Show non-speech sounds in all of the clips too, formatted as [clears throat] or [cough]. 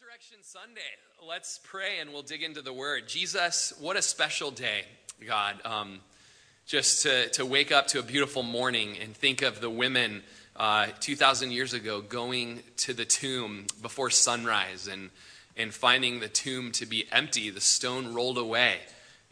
Resurrection Sunday. Let's pray and we'll dig into the word. Jesus, what a special day, God. Um, just to, to wake up to a beautiful morning and think of the women uh, 2,000 years ago going to the tomb before sunrise and, and finding the tomb to be empty, the stone rolled away,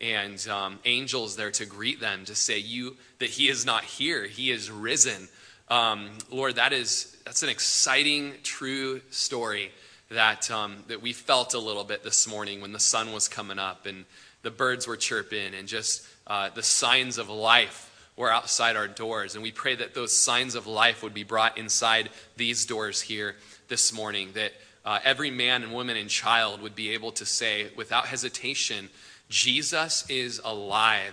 and um, angels there to greet them to say you that He is not here, He is risen. Um, Lord, that is that's an exciting, true story that, um, that we felt a little bit this morning when the sun was coming up and the birds were chirping and just uh, the signs of life were outside our doors. And we pray that those signs of life would be brought inside these doors here this morning, that uh, every man and woman and child would be able to say without hesitation, Jesus is alive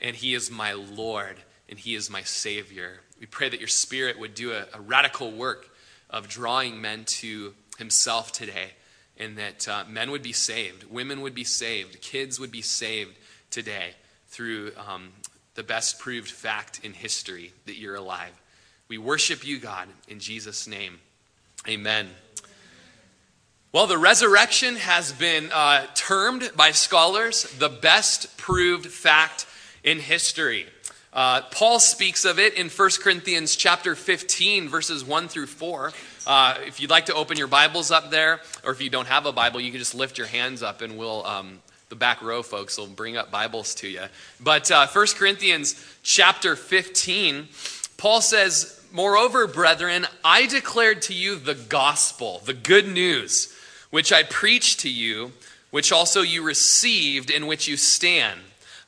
and he is my Lord and he is my Savior. We pray that your Spirit would do a, a radical work of drawing men to himself today, and that uh, men would be saved, women would be saved, kids would be saved today through um, the best proved fact in history that you're alive. We worship you, God, in Jesus' name. Amen. Well, the resurrection has been uh, termed by scholars the best proved fact in history. Uh, Paul speaks of it in 1 Corinthians chapter 15, verses 1 through 4. Uh, if you'd like to open your Bibles up there, or if you don't have a Bible, you can just lift your hands up and we'll, um, the back row folks will bring up Bibles to you. But uh, 1 Corinthians chapter 15, Paul says, Moreover, brethren, I declared to you the gospel, the good news, which I preached to you, which also you received, in which you stand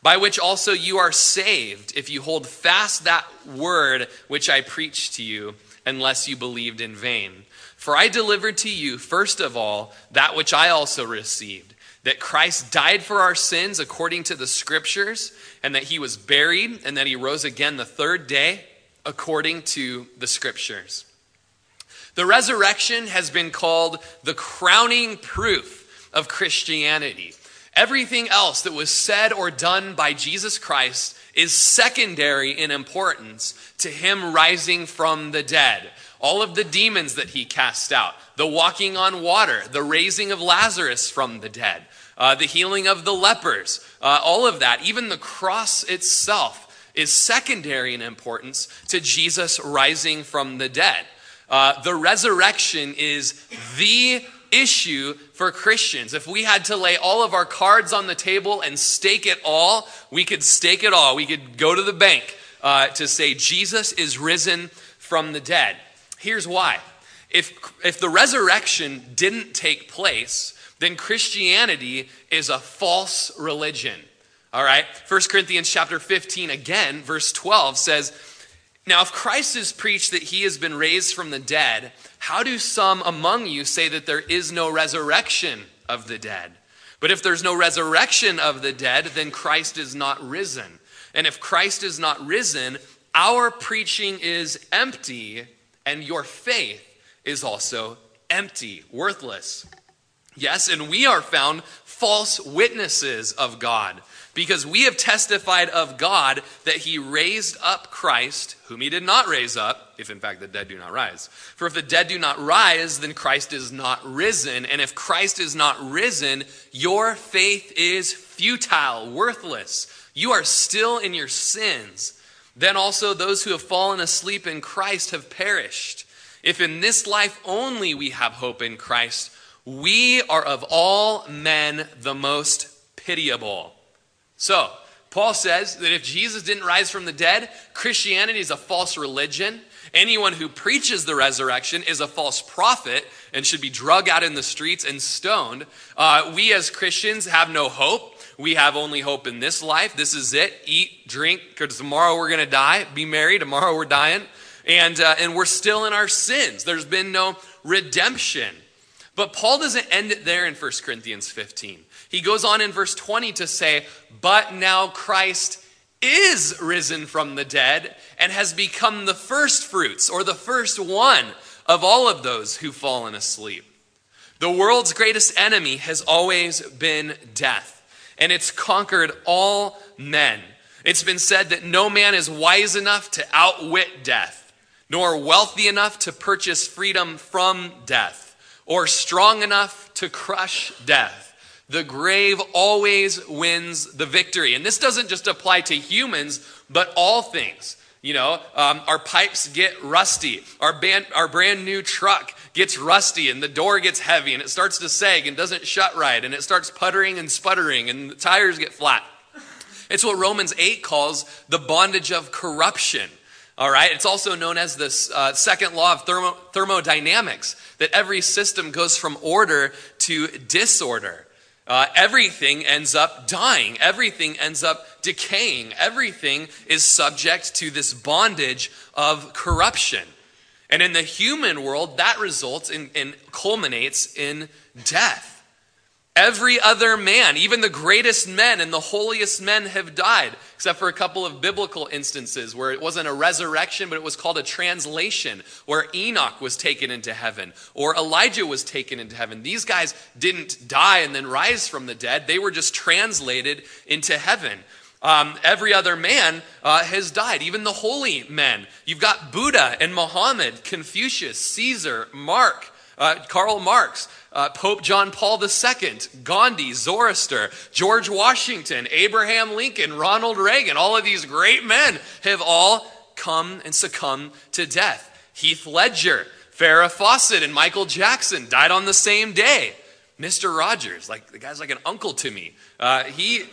by which also you are saved, if you hold fast that word which I preached to you, unless you believed in vain. For I delivered to you, first of all, that which I also received that Christ died for our sins according to the scriptures, and that he was buried, and that he rose again the third day according to the scriptures. The resurrection has been called the crowning proof of Christianity. Everything else that was said or done by Jesus Christ is secondary in importance to him rising from the dead. All of the demons that he cast out, the walking on water, the raising of Lazarus from the dead, uh, the healing of the lepers, uh, all of that, even the cross itself is secondary in importance to Jesus rising from the dead. Uh, the resurrection is the issue for Christians. If we had to lay all of our cards on the table and stake it all, we could stake it all. We could go to the bank uh, to say, Jesus is risen from the dead. Here's why. If, if the resurrection didn't take place, then Christianity is a false religion. All right? 1 Corinthians chapter 15 again, verse 12 says, now, if Christ is preached that he has been raised from the dead, how do some among you say that there is no resurrection of the dead? But if there's no resurrection of the dead, then Christ is not risen. And if Christ is not risen, our preaching is empty, and your faith is also empty, worthless. Yes, and we are found false witnesses of God because we have testified of God that he raised up Christ, whom he did not raise up, if in fact the dead do not rise. For if the dead do not rise, then Christ is not risen. And if Christ is not risen, your faith is futile, worthless. You are still in your sins. Then also those who have fallen asleep in Christ have perished. If in this life only we have hope in Christ, we are of all men the most pitiable. So, Paul says that if Jesus didn't rise from the dead, Christianity is a false religion. Anyone who preaches the resurrection is a false prophet and should be drug out in the streets and stoned. Uh, we as Christians have no hope. We have only hope in this life. This is it. Eat, drink, because tomorrow we're going to die. Be merry. Tomorrow we're dying. And, uh, and we're still in our sins. There's been no redemption. But Paul doesn't end it there in 1 Corinthians 15. He goes on in verse 20 to say, But now Christ is risen from the dead and has become the first fruits or the first one of all of those who've fallen asleep. The world's greatest enemy has always been death, and it's conquered all men. It's been said that no man is wise enough to outwit death, nor wealthy enough to purchase freedom from death. or strong enough to crush death. The grave always wins the victory. And this doesn't just apply to humans, but all things. You know, um, our pipes get rusty. Our, band, our brand new truck gets rusty and the door gets heavy and it starts to sag and doesn't shut right and it starts puttering and sputtering and the tires get flat. It's what Romans 8 calls the bondage of corruption. All right, it's also known as the uh, second law of thermo- thermodynamics that every system goes from order to disorder. Uh, everything ends up dying. Everything ends up decaying. Everything is subject to this bondage of corruption. And in the human world, that results in, in culminates in death. Every other man, even the greatest men and the holiest men, have died, except for a couple of biblical instances where it wasn't a resurrection, but it was called a translation, where Enoch was taken into heaven or Elijah was taken into heaven. These guys didn't die and then rise from the dead, they were just translated into heaven. Um, every other man uh, has died, even the holy men. You've got Buddha and Muhammad, Confucius, Caesar, Mark, uh, Karl Marx uh, Pope John Paul II, Gandhi, Zoroaster, George Washington, Abraham Lincoln, Ronald Reagan, all of these great men have all come and succumbed to death. Heath Ledger, Farrah Fawcett, and Michael Jackson died on the same day. Mr. Rogers, like the guy's like an uncle to me. Uh, he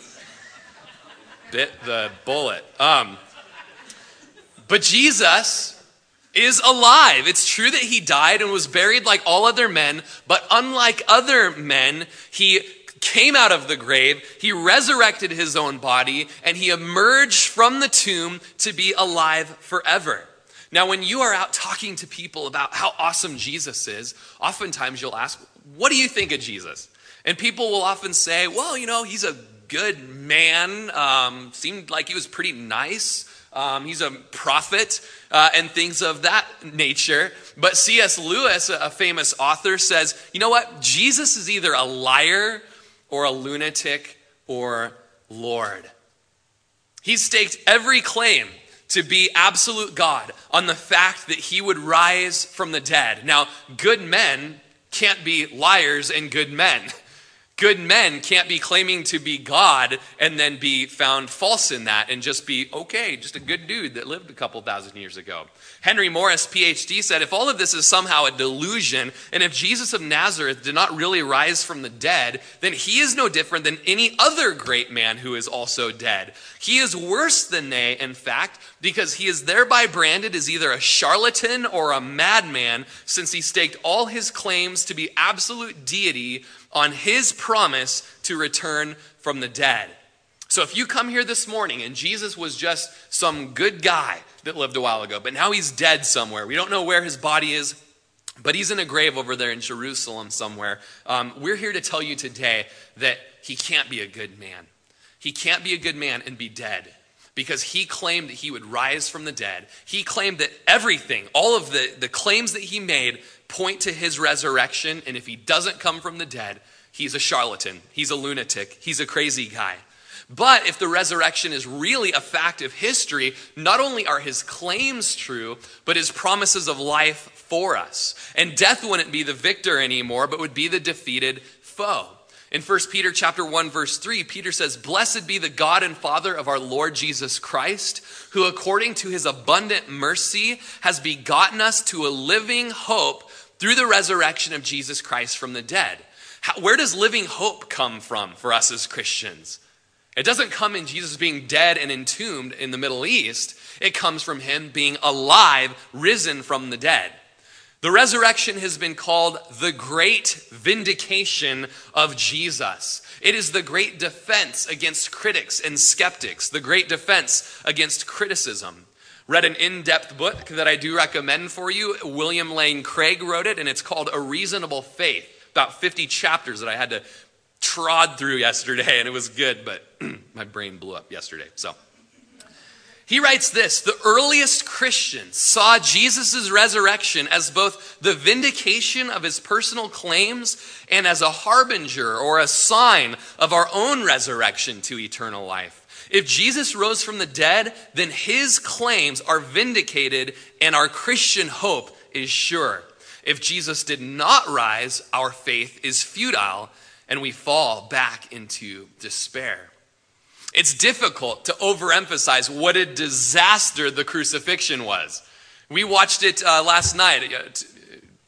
bit the bullet. Um, but Jesus is alive. It's true that he died and was buried like all other men, but unlike other men, he came out of the grave, he resurrected his own body, and he emerged from the tomb to be alive forever. Now, when you are out talking to people about how awesome Jesus is, oftentimes you'll ask, What do you think of Jesus? And people will often say, Well, you know, he's a good man, um, seemed like he was pretty nice. Um, he's a prophet uh, and things of that nature. But C.S. Lewis, a famous author, says, you know what? Jesus is either a liar or a lunatic or Lord. He staked every claim to be absolute God on the fact that he would rise from the dead. Now, good men can't be liars and good men. [laughs] Good men can't be claiming to be God and then be found false in that and just be, okay, just a good dude that lived a couple thousand years ago. Henry Morris, PhD, said if all of this is somehow a delusion, and if Jesus of Nazareth did not really rise from the dead, then he is no different than any other great man who is also dead. He is worse than they, in fact, because he is thereby branded as either a charlatan or a madman, since he staked all his claims to be absolute deity on his promise to return from the dead. So if you come here this morning and Jesus was just some good guy that lived a while ago, but now he's dead somewhere, we don't know where his body is, but he's in a grave over there in Jerusalem somewhere. Um, we're here to tell you today that he can't be a good man. He can't be a good man and be dead because he claimed that he would rise from the dead. He claimed that everything, all of the, the claims that he made, point to his resurrection. And if he doesn't come from the dead, he's a charlatan, he's a lunatic, he's a crazy guy. But if the resurrection is really a fact of history, not only are his claims true, but his promises of life for us. And death wouldn't be the victor anymore, but would be the defeated foe. In 1 Peter chapter 1 verse 3, Peter says, "Blessed be the God and Father of our Lord Jesus Christ, who according to his abundant mercy has begotten us to a living hope through the resurrection of Jesus Christ from the dead." How, where does living hope come from for us as Christians? It doesn't come in Jesus being dead and entombed in the Middle East. It comes from him being alive, risen from the dead. The resurrection has been called the great vindication of Jesus. It is the great defense against critics and skeptics, the great defense against criticism. Read an in depth book that I do recommend for you. William Lane Craig wrote it, and it's called A Reasonable Faith. About 50 chapters that I had to trod through yesterday, and it was good, but [clears throat] my brain blew up yesterday. So he writes this The earliest Christians saw Jesus' resurrection as both the vindication of his personal claims and as a harbinger or a sign of our own resurrection to eternal life. If Jesus rose from the dead, then his claims are vindicated and our Christian hope is sure. If Jesus did not rise, our faith is futile and we fall back into despair. It's difficult to overemphasize what a disaster the crucifixion was. We watched it uh, last night uh,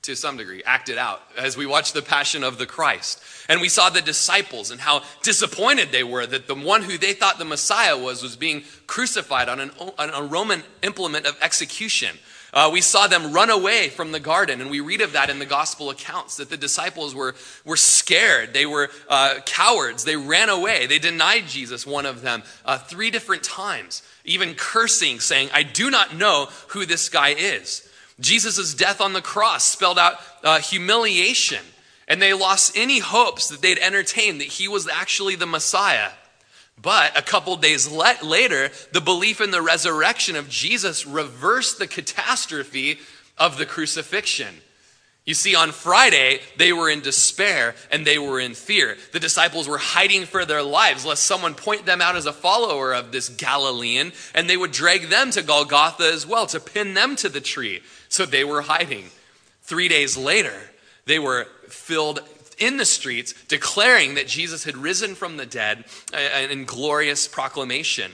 to, some degree, acted out as we watched the Passion of the Christ. And we saw the disciples and how disappointed they were that the one who they thought the Messiah was was being crucified on, an, on a Roman implement of execution. Uh, we saw them run away from the garden, and we read of that in the gospel accounts that the disciples were, were scared. They were uh, cowards. They ran away. They denied Jesus, one of them, uh, three different times, even cursing, saying, I do not know who this guy is. Jesus' death on the cross spelled out uh, humiliation, and they lost any hopes that they'd entertain that he was actually the Messiah. But a couple days later, the belief in the resurrection of Jesus reversed the catastrophe of the crucifixion. You see, on Friday, they were in despair and they were in fear. The disciples were hiding for their lives lest someone point them out as a follower of this Galilean, and they would drag them to Golgotha as well to pin them to the tree. So they were hiding. Three days later, they were filled in the streets declaring that Jesus had risen from the dead in glorious proclamation.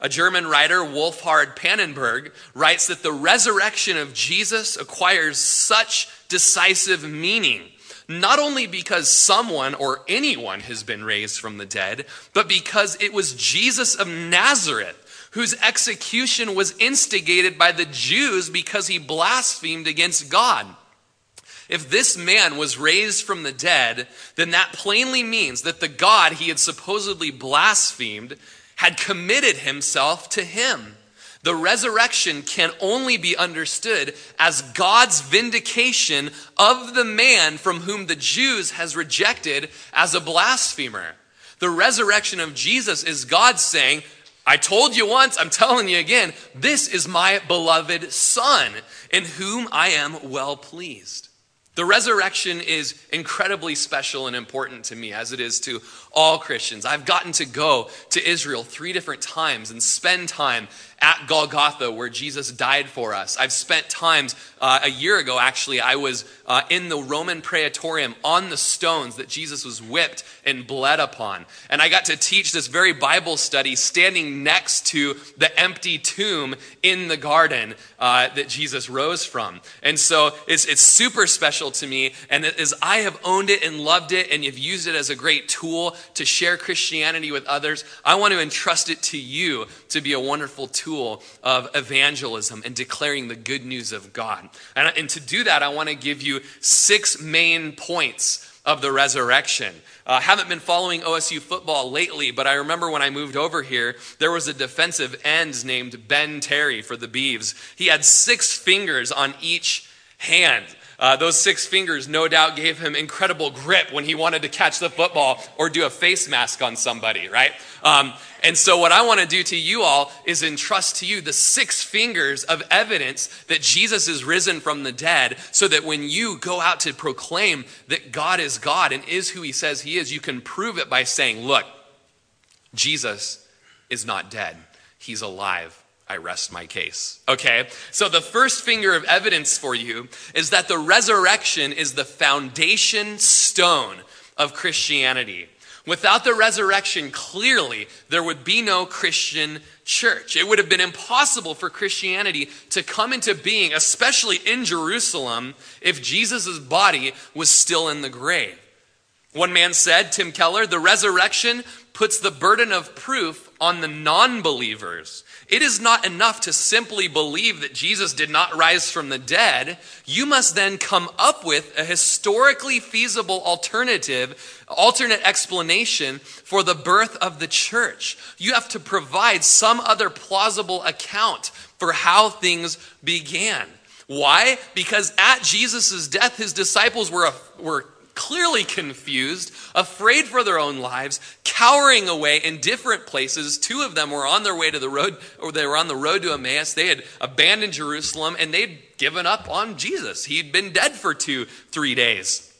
A German writer, Wolfhart Pannenberg, writes that the resurrection of Jesus acquires such decisive meaning, not only because someone or anyone has been raised from the dead, but because it was Jesus of Nazareth whose execution was instigated by the Jews because he blasphemed against God. If this man was raised from the dead, then that plainly means that the God he had supposedly blasphemed had committed himself to him. The resurrection can only be understood as God's vindication of the man from whom the Jews has rejected as a blasphemer. The resurrection of Jesus is God saying, I told you once, I'm telling you again, this is my beloved Son, in whom I am well pleased. The resurrection is incredibly special and important to me, as it is to all Christians. I've gotten to go to Israel three different times and spend time at Golgotha where Jesus died for us. I've spent times uh, a year ago, actually, I was uh, in the Roman Praetorium on the stones that Jesus was whipped and bled upon. And I got to teach this very Bible study standing next to the empty tomb in the garden uh, that Jesus rose from. And so it's, it's super special to me. And as I have owned it and loved it and have used it as a great tool to share Christianity with others, I want to entrust it to you to be a wonderful tool of evangelism and declaring the good news of God. And, and to do that, I want to give you six main points of the resurrection. I uh, haven't been following OSU football lately, but I remember when I moved over here, there was a defensive end named Ben Terry for the Beavs. He had six fingers on each hand. Uh, those six fingers no doubt gave him incredible grip when he wanted to catch the football or do a face mask on somebody, right? Um, and so, what I want to do to you all is entrust to you the six fingers of evidence that Jesus is risen from the dead, so that when you go out to proclaim that God is God and is who he says he is, you can prove it by saying, Look, Jesus is not dead, he's alive. I rest my case. Okay? So the first finger of evidence for you is that the resurrection is the foundation stone of Christianity. Without the resurrection, clearly, there would be no Christian church. It would have been impossible for Christianity to come into being, especially in Jerusalem, if Jesus' body was still in the grave. One man said, Tim Keller, the resurrection puts the burden of proof on the non believers. It is not enough to simply believe that Jesus did not rise from the dead. You must then come up with a historically feasible alternative, alternate explanation for the birth of the church. You have to provide some other plausible account for how things began. Why? Because at Jesus' death, his disciples were, were clearly confused, afraid for their own lives, cowering away in different places. Two of them were on their way to the road, or they were on the road to Emmaus. They had abandoned Jerusalem and they'd given up on Jesus. He'd been dead for two, three days.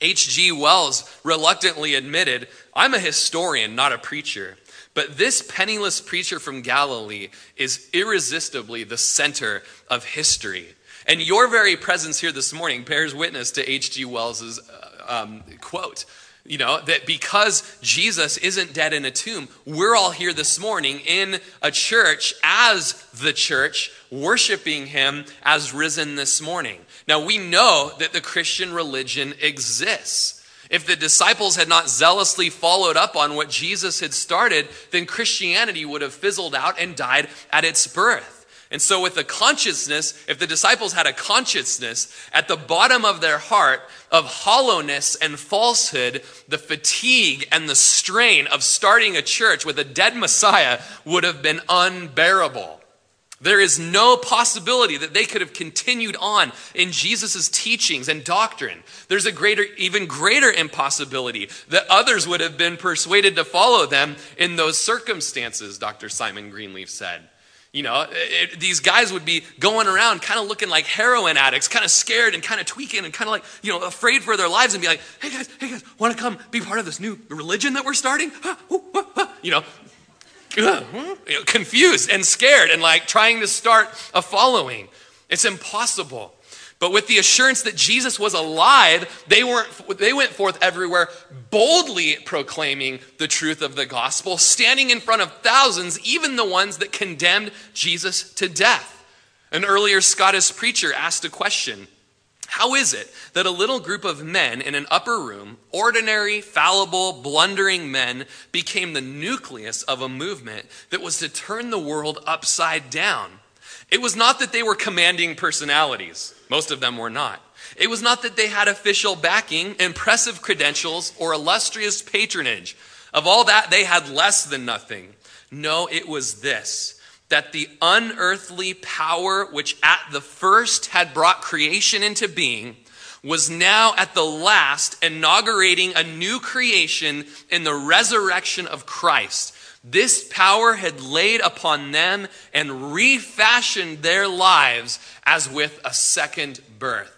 H.G. Wells reluctantly admitted, I'm a historian, not a preacher. But this penniless preacher from Galilee is irresistibly the center of history. And your very presence here this morning bears witness to H.G. Wells's uh, um, quote. You know, that because Jesus isn't dead in a tomb, we're all here this morning in a church as the church, worshiping him as risen this morning. Now, we know that the Christian religion exists. If the disciples had not zealously followed up on what Jesus had started, then Christianity would have fizzled out and died at its birth. And so, with the consciousness, if the disciples had a consciousness at the bottom of their heart of hollowness and falsehood, the fatigue and the strain of starting a church with a dead Messiah would have been unbearable. There is no possibility that they could have continued on in Jesus' teachings and doctrine. There's a greater, even greater impossibility that others would have been persuaded to follow them in those circumstances, Dr. Simon Greenleaf said. You know, it, these guys would be going around kind of looking like heroin addicts, kind of scared and kind of tweaking and kind of like, you know, afraid for their lives and be like, hey guys, hey guys, want to come be part of this new religion that we're starting? [laughs] You know, confused and scared and like trying to start a following. It's impossible. But with the assurance that Jesus was alive, they, weren't, they went forth everywhere boldly proclaiming the truth of the gospel, standing in front of thousands, even the ones that condemned Jesus to death. An earlier Scottish preacher asked a question How is it that a little group of men in an upper room, ordinary, fallible, blundering men, became the nucleus of a movement that was to turn the world upside down? It was not that they were commanding personalities, most of them were not. It was not that they had official backing, impressive credentials, or illustrious patronage. Of all that, they had less than nothing. No, it was this that the unearthly power which at the first had brought creation into being was now at the last inaugurating a new creation in the resurrection of Christ this power had laid upon them and refashioned their lives as with a second birth.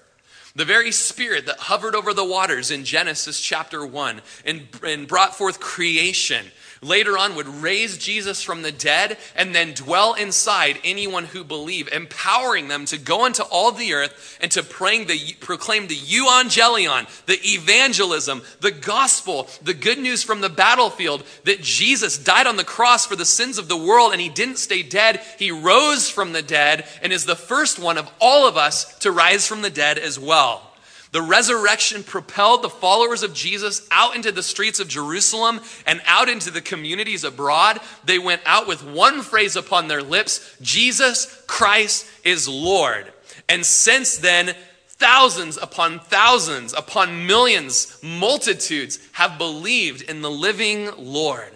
The very spirit that hovered over the waters in Genesis chapter 1 and, and brought forth creation later on would raise Jesus from the dead and then dwell inside anyone who believe, empowering them to go into all the earth and to praying the, proclaim the euangelion, the evangelism, the gospel, the good news from the battlefield that Jesus died on the cross for the sins of the world and he didn't stay dead. He rose from the dead and is the first one of all of us to rise from the dead as well. The resurrection propelled the followers of Jesus out into the streets of Jerusalem and out into the communities abroad. They went out with one phrase upon their lips Jesus Christ is Lord. And since then, thousands upon thousands, upon millions, multitudes have believed in the living Lord.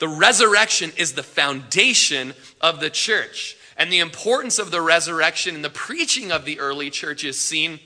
The resurrection is the foundation of the church. And the importance of the resurrection and the preaching of the early church is seen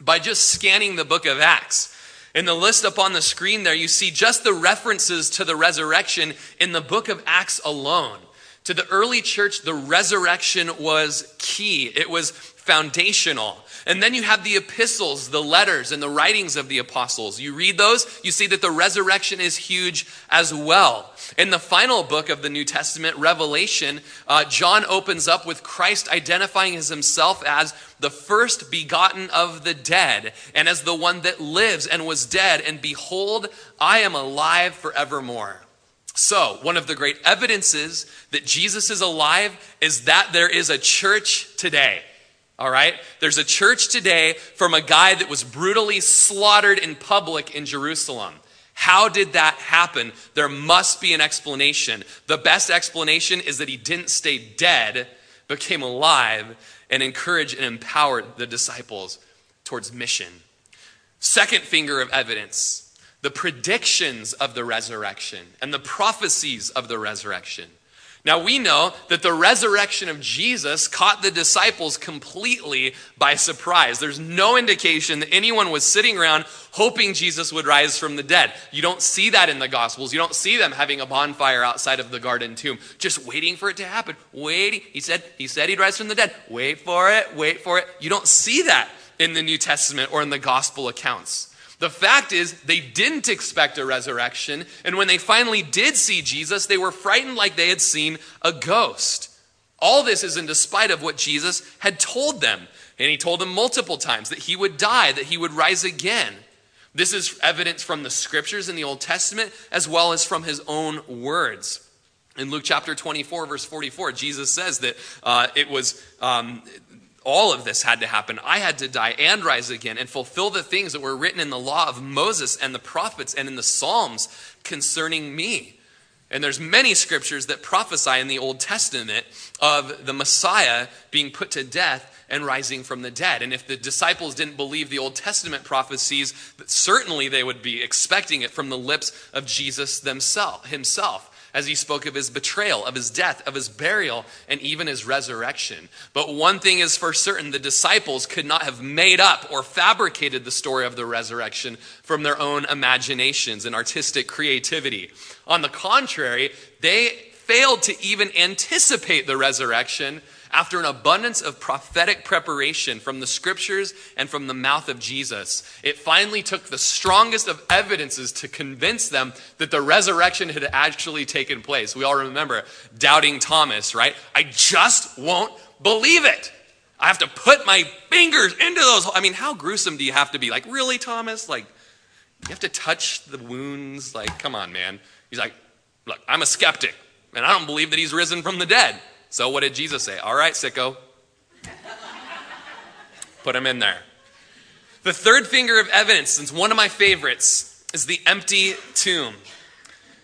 by just scanning the book of Acts. In the list up on the screen there, you see just the references to the resurrection in the book of Acts alone. To the early church, the resurrection was key, it was foundational. And then you have the epistles, the letters, and the writings of the apostles. You read those, you see that the resurrection is huge as well. In the final book of the New Testament, Revelation, uh, John opens up with Christ identifying as himself as the first begotten of the dead and as the one that lives and was dead. And behold, I am alive forevermore. So, one of the great evidences that Jesus is alive is that there is a church today. All right? There's a church today from a guy that was brutally slaughtered in public in Jerusalem. How did that happen? There must be an explanation. The best explanation is that he didn't stay dead, but came alive and encouraged and empowered the disciples towards mission. Second finger of evidence the predictions of the resurrection and the prophecies of the resurrection. Now we know that the resurrection of Jesus caught the disciples completely by surprise. There's no indication that anyone was sitting around hoping Jesus would rise from the dead. You don't see that in the Gospels. You don't see them having a bonfire outside of the garden tomb, just waiting for it to happen. Waiting. He said, he said he'd rise from the dead. Wait for it, wait for it. You don't see that in the New Testament or in the Gospel accounts. The fact is, they didn't expect a resurrection, and when they finally did see Jesus, they were frightened like they had seen a ghost. All this is in despite of what Jesus had told them. And he told them multiple times that he would die, that he would rise again. This is evidence from the scriptures in the Old Testament as well as from his own words. In Luke chapter 24, verse 44, Jesus says that uh, it was um, all of this had to happen. I had to die and rise again and fulfill the things that were written in the law of Moses and the prophets and in the Psalms concerning me. And there's many scriptures that prophesy in the Old Testament of the Messiah being put to death and rising from the dead. And if the disciples didn't believe the Old Testament prophecies, certainly they would be expecting it from the lips of Jesus himself as he spoke of his betrayal, of his death, of his burial, and even his resurrection. But one thing is for certain the disciples could not have made up or fabricated the story of the resurrection from their own imaginations and artistic creativity. On the contrary, they failed to even anticipate the resurrection after an abundance of prophetic preparation from the scriptures and from the mouth of Jesus, it finally took the strongest of evidences to convince them that the resurrection had actually taken place. We all remember doubting Thomas, right? I just won't believe it. I have to put my fingers into those. I mean, how gruesome do you have to be? Like, really, Thomas? Like, you have to touch the wounds? Like, come on, man. He's like, look, I'm a skeptic, and I don't believe that he's risen from the dead. So what did Jesus say? All right, sicko. Put him in there. The third finger of evidence, since one of my favorites, is the empty tomb.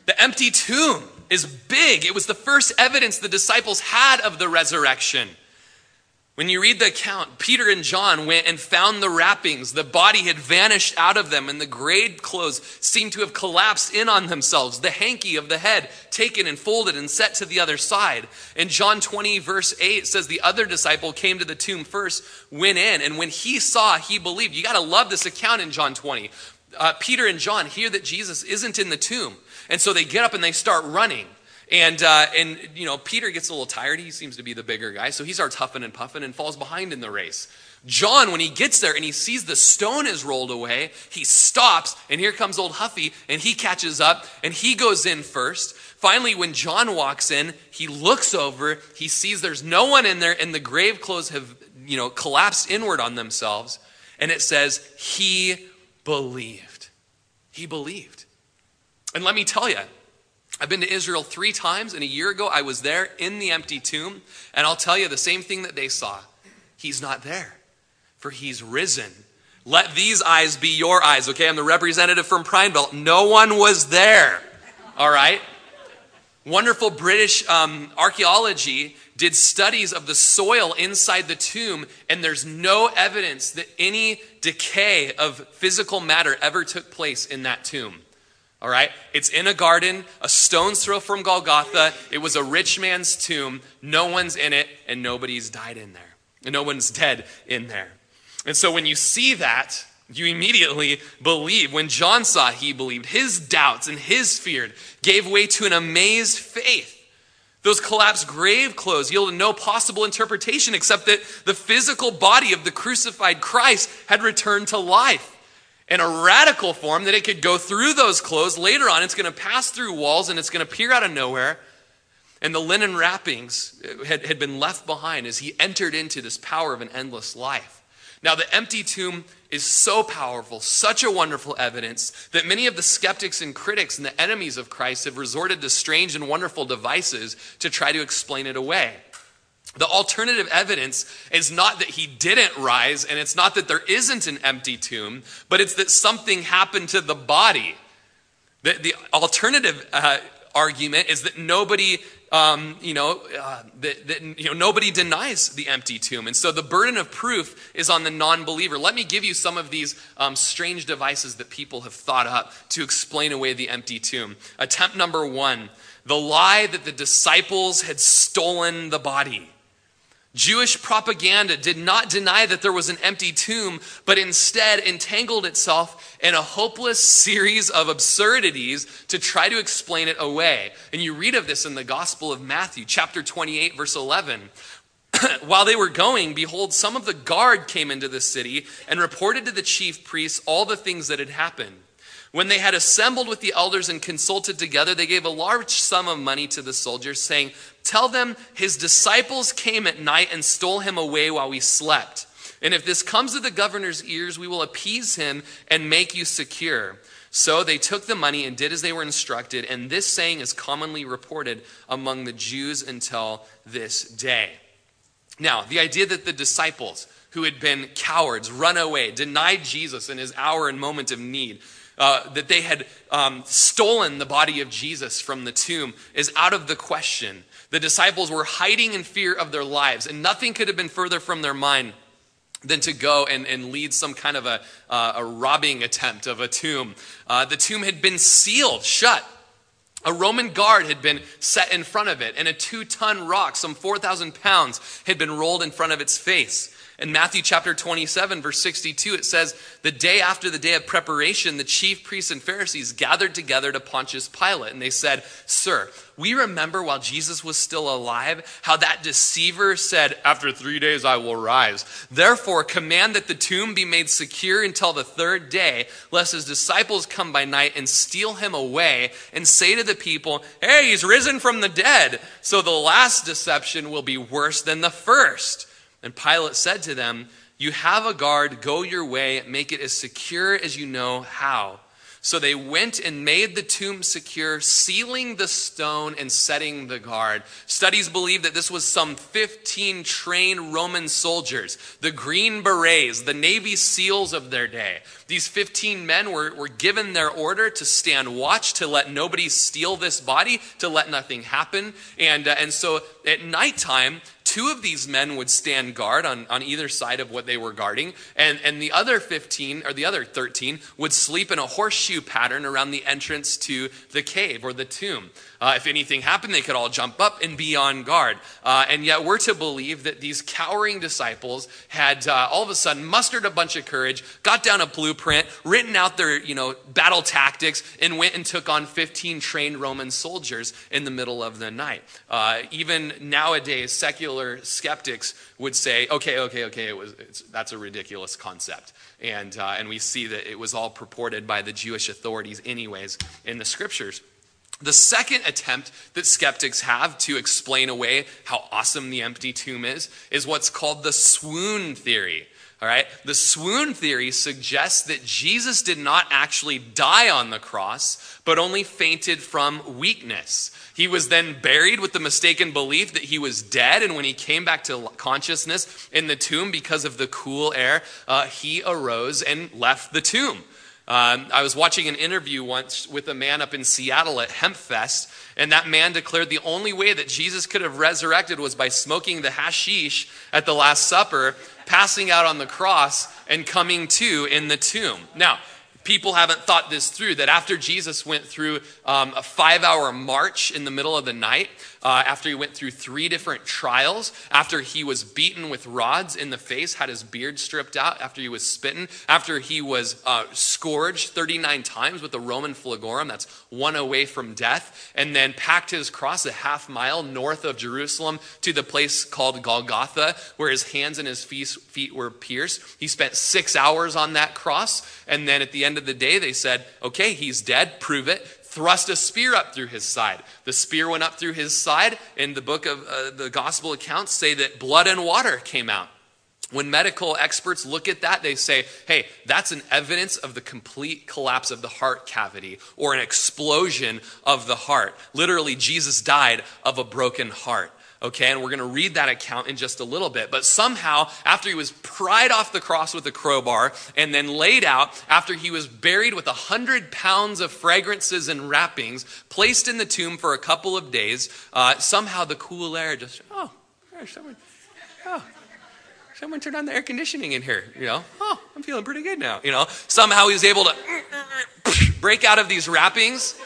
The empty tomb is big. It was the first evidence the disciples had of the resurrection. When you read the account, Peter and John went and found the wrappings. The body had vanished out of them, and the grave clothes seemed to have collapsed in on themselves. The hanky of the head taken and folded and set to the other side. In John 20, verse 8, says, The other disciple came to the tomb first, went in, and when he saw, he believed. You got to love this account in John 20. Uh, Peter and John hear that Jesus isn't in the tomb, and so they get up and they start running. And, uh, and, you know, Peter gets a little tired. He seems to be the bigger guy. So he starts huffing and puffing and falls behind in the race. John, when he gets there and he sees the stone is rolled away, he stops. And here comes old Huffy and he catches up and he goes in first. Finally, when John walks in, he looks over. He sees there's no one in there and the grave clothes have, you know, collapsed inward on themselves. And it says, he believed. He believed. And let me tell you, I've been to Israel three times, and a year ago I was there in the empty tomb, and I'll tell you the same thing that they saw. He's not there, for he's risen. Let these eyes be your eyes, okay? I'm the representative from Pine Belt. No one was there, all right? Wonderful British um, archaeology did studies of the soil inside the tomb, and there's no evidence that any decay of physical matter ever took place in that tomb. All right? It's in a garden, a stone's throw from Golgotha. It was a rich man's tomb. No one's in it, and nobody's died in there. And no one's dead in there. And so when you see that, you immediately believe. When John saw, he believed. His doubts and his fear gave way to an amazed faith. Those collapsed grave clothes yielded no possible interpretation except that the physical body of the crucified Christ had returned to life in a radical form that it could go through those clothes. Later on, it's going to pass through walls and it's going to appear out of nowhere. And the linen wrappings uh, had, had been left behind as he entered into this power of an endless life. Now, the empty tomb is so powerful, such a wonderful evidence, that many of the skeptics and critics and the enemies of Christ have resorted to strange and wonderful devices to try to explain it away. The alternative evidence is not that he didn't rise, and it's not that there isn't an empty tomb, but it's that something happened to the body. The, the alternative uh, argument is that nobody, um, you know, uh, that, that, you know, nobody denies the empty tomb, and so the burden of proof is on the non-believer. Let me give you some of these um, strange devices that people have thought up to explain away the empty tomb. Attempt number one: the lie that the disciples had stolen the body. Jewish propaganda did not deny that there was an empty tomb, but instead entangled itself in a hopeless series of absurdities to try to explain it away. And you read of this in the Gospel of Matthew, chapter 28, verse 11. [clears throat] While they were going, behold, some of the guard came into the city and reported to the chief priests all the things that had happened. When they had assembled with the elders and consulted together, they gave a large sum of money to the soldiers, saying, Tell them his disciples came at night and stole him away while we slept. And if this comes to the governor's ears, we will appease him and make you secure. So they took the money and did as they were instructed, and this saying is commonly reported among the Jews until this day. Now, the idea that the disciples who had been cowards, run away, denied Jesus in his hour and moment of need, uh, that they had um, stolen the body of Jesus from the tomb is out of the question. The disciples were hiding in fear of their lives, and nothing could have been further from their mind than to go and, and lead some kind of a, uh, a robbing attempt of a tomb. Uh, the tomb had been sealed shut. A Roman guard had been set in front of it, and a two ton rock, some 4,000 pounds, had been rolled in front of its face. In Matthew chapter 27, verse 62, it says, The day after the day of preparation, the chief priests and Pharisees gathered together to Pontius Pilate. And they said, Sir, we remember while Jesus was still alive how that deceiver said, After three days I will rise. Therefore, command that the tomb be made secure until the third day, lest his disciples come by night and steal him away and say to the people, Hey, he's risen from the dead. So the last deception will be worse than the first. And Pilate said to them, You have a guard, go your way, make it as secure as you know how. So they went and made the tomb secure, sealing the stone and setting the guard. Studies believe that this was some 15 trained Roman soldiers, the Green Berets, the Navy SEALs of their day. These 15 men were, were given their order to stand watch, to let nobody steal this body, to let nothing happen. And, uh, and so at nighttime, two of these men would stand guard on, on either side of what they were guarding, and, and the other 15 or the other 13 would sleep in a horseshoe pattern around the entrance to the cave or the tomb. Uh, if anything happened, they could all jump up and be on guard. Uh, and yet, we're to believe that these cowering disciples had uh, all of a sudden mustered a bunch of courage, got down a blueprint, written out their you know battle tactics, and went and took on 15 trained Roman soldiers in the middle of the night. Uh, even nowadays, secular skeptics would say, okay, okay, okay, it was, that's a ridiculous concept. And, uh, and we see that it was all purported by the Jewish authorities, anyways, in the scriptures. The second attempt that skeptics have to explain away how awesome the empty tomb is is what's called the swoon theory. All right? The swoon theory suggests that Jesus did not actually die on the cross, but only fainted from weakness. He was then buried with the mistaken belief that he was dead, and when he came back to consciousness in the tomb because of the cool air, uh, he arose and left the tomb. Um, I was watching an interview once with a man up in Seattle at Hempfest, and that man declared the only way that Jesus could have resurrected was by smoking the hashish at the Last Supper, passing out on the cross, and coming to in the tomb. Now, people haven't thought this through that after Jesus went through um, a five hour march in the middle of the night, uh, after he went through three different trials, after he was beaten with rods in the face, had his beard stripped out, after he was spitten, after he was uh, scourged 39 times with the Roman flagellum, that's one away from death, and then packed his cross a half mile north of Jerusalem to the place called Golgotha, where his hands and his feet were pierced. He spent six hours on that cross, and then at the end of the day, they said, okay, he's dead, prove it thrust a spear up through his side. The spear went up through his side, and the book of uh, the gospel accounts say that blood and water came out. When medical experts look at that, they say, hey, that's an evidence of the complete collapse of the heart cavity or an explosion of the heart. Literally, Jesus died of a broken heart. Okay, and we're going to read that account in just a little bit. But somehow, after he was pried off the cross with a crowbar and then laid out, after he was buried with a hundred pounds of fragrances and wrappings, placed in the tomb for a couple of days, uh, somehow the cool air just, oh, someone, oh, someone turned on the air conditioning in here. You know, oh, I'm feeling pretty good now. You know, somehow he was able to [clears throat] break out of these wrappings,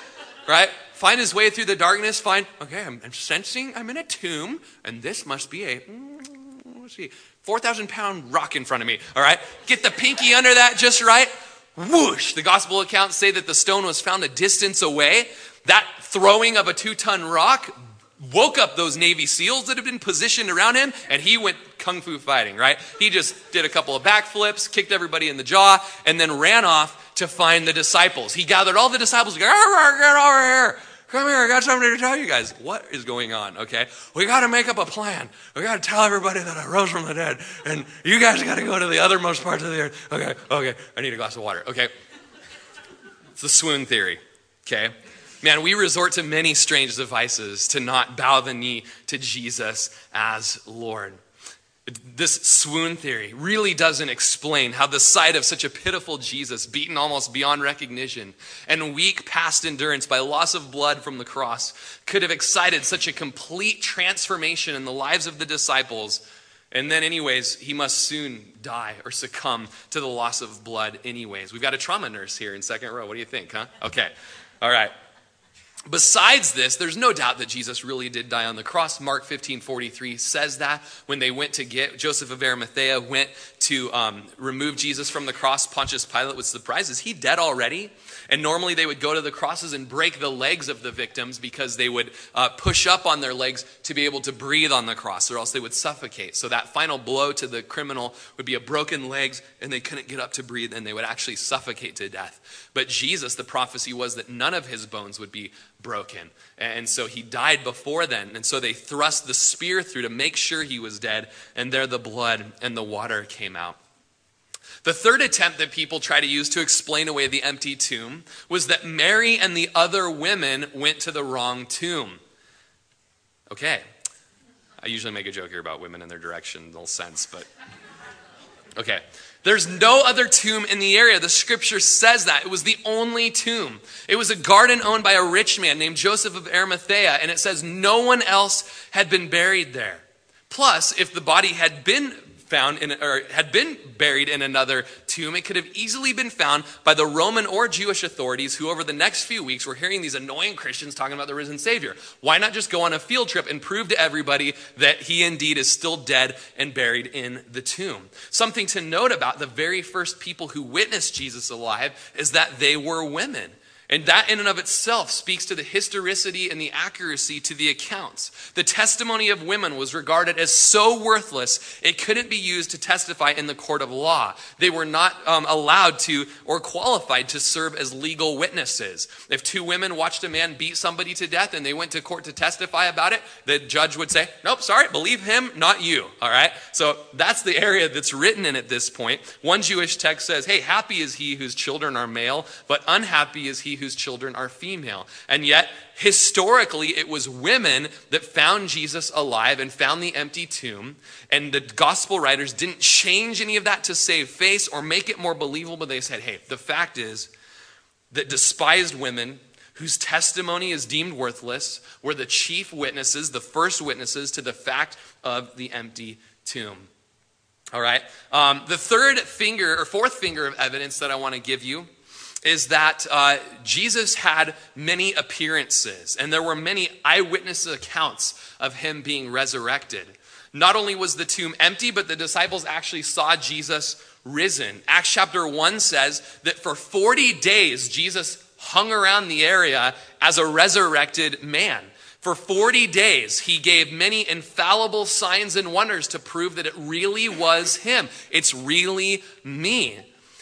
right? Find his way through the darkness, find, okay, I'm, I'm sensing I'm in a tomb, and this must be a, mm, let's see, 4,000 pound rock in front of me, all right? Get the pinky under that just right. Whoosh! The gospel accounts say that the stone was found a distance away. That throwing of a two ton rock woke up those Navy SEALs that had been positioned around him, and he went kung fu fighting, right? He just did a couple of backflips, kicked everybody in the jaw, and then ran off to find the disciples. He gathered all the disciples, get over here Come here, I got something to tell you guys. What is going on? Okay. We got to make up a plan. We got to tell everybody that I rose from the dead. And you guys got to go to the othermost parts of the earth. Okay. Okay. I need a glass of water. Okay. It's the swoon theory. Okay. Man, we resort to many strange devices to not bow the knee to Jesus as Lord. This swoon theory really doesn't explain how the sight of such a pitiful Jesus, beaten almost beyond recognition, and weak past endurance by loss of blood from the cross, could have excited such a complete transformation in the lives of the disciples. And then, anyways, he must soon die or succumb to the loss of blood, anyways. We've got a trauma nurse here in second row. What do you think, huh? Okay. All right. Besides this, there's no doubt that Jesus really did die on the cross. Mark 15 43 says that when they went to get, Joseph of Arimathea went to um, remove Jesus from the cross. Pontius Pilate was surprised. Is he dead already? And normally they would go to the crosses and break the legs of the victims because they would uh, push up on their legs to be able to breathe on the cross, or else they would suffocate. So that final blow to the criminal would be a broken legs, and they couldn't get up to breathe, and they would actually suffocate to death. But Jesus, the prophecy was that none of his bones would be broken. And so he died before then. And so they thrust the spear through to make sure he was dead, and there the blood and the water came out. The third attempt that people try to use to explain away the empty tomb was that Mary and the other women went to the wrong tomb. Okay. I usually make a joke here about women and their directional sense, but okay. There's no other tomb in the area. The scripture says that. It was the only tomb. It was a garden owned by a rich man named Joseph of Arimathea, and it says no one else had been buried there. Plus, if the body had been found in, or had been buried in another tomb, it could have easily been found by the Roman or Jewish authorities who, over the next few weeks, were hearing these annoying Christians talking about the risen Savior. Why not just go on a field trip and prove to everybody that he indeed is still dead and buried in the tomb? Something to note about the very first people who witnessed Jesus alive is that they were women. And that, in and of itself, speaks to the historicity and the accuracy to the accounts. The testimony of women was regarded as so worthless, it couldn't be used to testify in the court of law. They were not um, allowed to or qualified to serve as legal witnesses. If two women watched a man beat somebody to death and they went to court to testify about it, the judge would say, Nope, sorry, believe him, not you. All right? So that's the area that's written in at this point. One Jewish text says, Hey, happy is he whose children are male, but unhappy is he whose children are female. And yet, historically, it was women that found Jesus alive and found the empty tomb. And the gospel writers didn't change any of that to save face or make it more believable. They said, hey, the fact is that despised women whose testimony is deemed worthless were the chief witnesses, the first witnesses to the fact of the empty tomb. All right. Um, the third finger or fourth finger of evidence that I want to give you is that uh, Jesus had many appearances, and there were many eyewitness accounts of him being resurrected. Not only was the tomb empty, but the disciples actually saw Jesus risen. Acts chapter 1 says that for 40 days, Jesus hung around the area as a resurrected man. For 40 days, he gave many infallible signs and wonders to prove that it really was him. It's really me.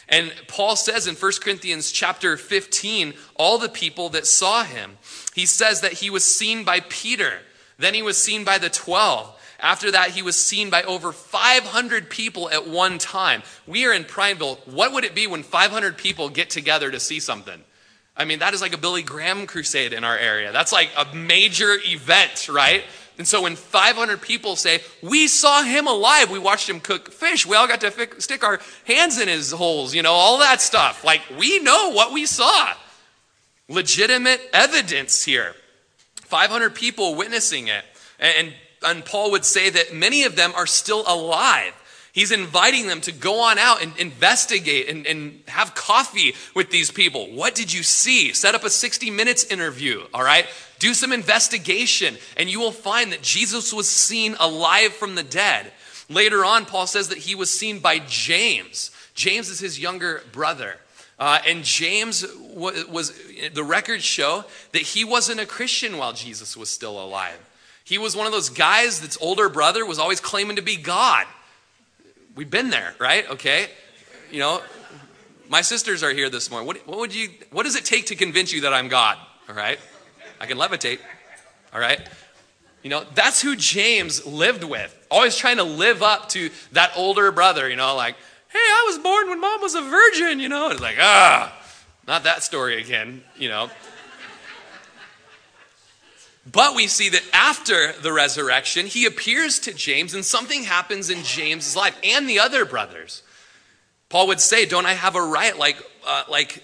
And Paul says in 1 Corinthians chapter 15, all the people that saw him, he says that he was seen by Peter, then he was seen by the 12. After that, he was seen by over 500 people at one time. We are in Prineville. What would it be when 500 people get together to see something? I mean, that is like a Billy Graham crusade in our area. That's like a major event, right? And so when 500 people say, We saw him alive, we watched him cook fish, we all got to stick our hands in his holes, you know, all that stuff. Like, we know what we saw. Legitimate evidence here. 500 people witnessing it. And, and Paul would say that many of them are still alive. He's inviting them to go on out and investigate and, and have coffee with these people. What did you see? Set up a 60 minutes interview, all right? Do some investigation, and you will find that Jesus was seen alive from the dead. Later on, Paul says that he was seen by James. James is his younger brother. Uh, and James was, was, the records show that he wasn't a Christian while Jesus was still alive. He was one of those guys that's older brother was always claiming to be God. We've been there, right? Okay. You know, my sisters are here this morning. What, what would you, what does it take to convince you that I'm God? All right. I can levitate. All right? You know, that's who James lived with. Always trying to live up to that older brother, you know, like, hey, I was born when mom was a virgin, you know? And it's like, ah, not that story again, you know. But we see that after the resurrection, he appears to James, and something happens in James's life and the other brothers. Paul would say, Don't I have a right, like, uh, like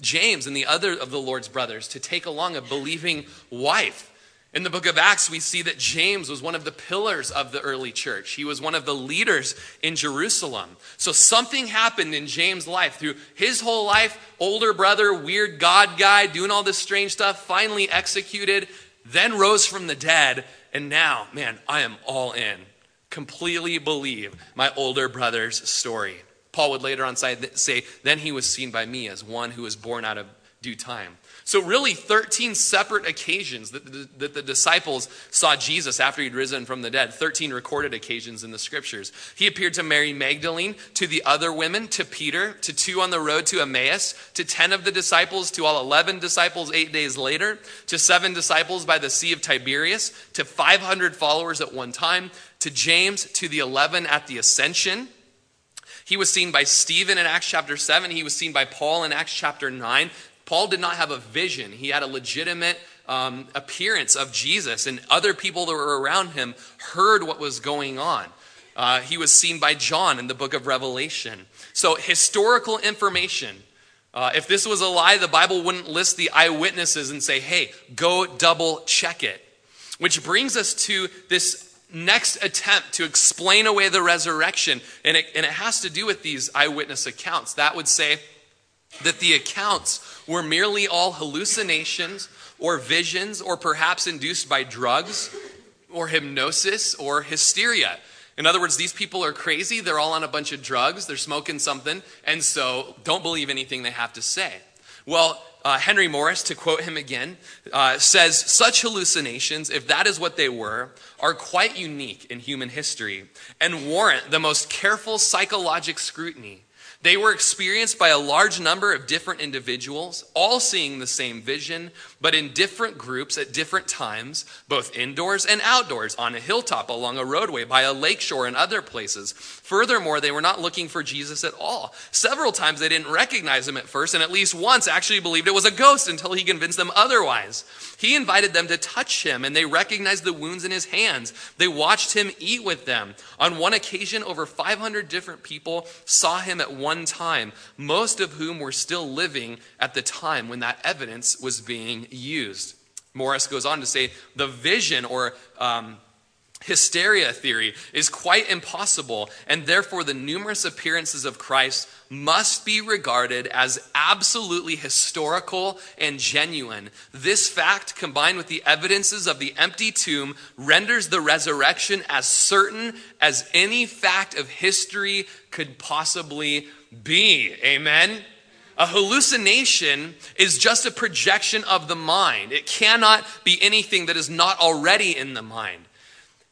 James and the other of the Lord's brothers, to take along a believing wife? In the book of Acts, we see that James was one of the pillars of the early church. He was one of the leaders in Jerusalem. So something happened in James' life through his whole life. Older brother, weird God guy, doing all this strange stuff, finally executed, then rose from the dead. And now, man, I am all in. Completely believe my older brother's story. Paul would later on say, Then he was seen by me as one who was born out of due time. So, really, 13 separate occasions that the, that the disciples saw Jesus after he'd risen from the dead. 13 recorded occasions in the scriptures. He appeared to Mary Magdalene, to the other women, to Peter, to two on the road to Emmaus, to 10 of the disciples, to all 11 disciples eight days later, to seven disciples by the Sea of Tiberias, to 500 followers at one time, to James, to the 11 at the ascension. He was seen by Stephen in Acts chapter 7. He was seen by Paul in Acts chapter 9. Paul did not have a vision, he had a legitimate um, appearance of Jesus, and other people that were around him heard what was going on. Uh, he was seen by John in the book of Revelation. So, historical information. Uh, if this was a lie, the Bible wouldn't list the eyewitnesses and say, hey, go double check it. Which brings us to this next attempt to explain away the resurrection. And it, and it has to do with these eyewitness accounts. That would say that the accounts were merely all hallucinations or visions or perhaps induced by drugs or hypnosis or hysteria. In other words, these people are crazy. They're all on a bunch of drugs. They're smoking something. And so don't believe anything they have to say. Well, uh, Henry Morris, to quote him again, uh, says such hallucinations, if that is what they were, are quite unique in human history and warrant the most careful psychologic scrutiny they were experienced by a large number of different individuals, all seeing the same vision, but in different groups at different times, both indoors and outdoors, on a hilltop, along a roadway, by a lakeshore, and other places. Furthermore, they were not looking for Jesus at all. Several times they didn't recognize him at first, and at least once actually believed it was a ghost until he convinced them otherwise. He invited them to touch him, and they recognized the wounds in his hands. They watched him eat with them. On one occasion, over 500 different people saw him at one time, most of whom were still living at the time when that evidence was being used. Morris goes on to say the vision or um, hysteria theory is quite impossible, and therefore the numerous appearances of Christ must be regarded as absolutely historical and genuine. This fact, combined with the evidences of the empty tomb, renders the resurrection as certain as any fact of history could possibly be. Amen? A hallucination is just a projection of the mind. It cannot be anything that is not already in the mind.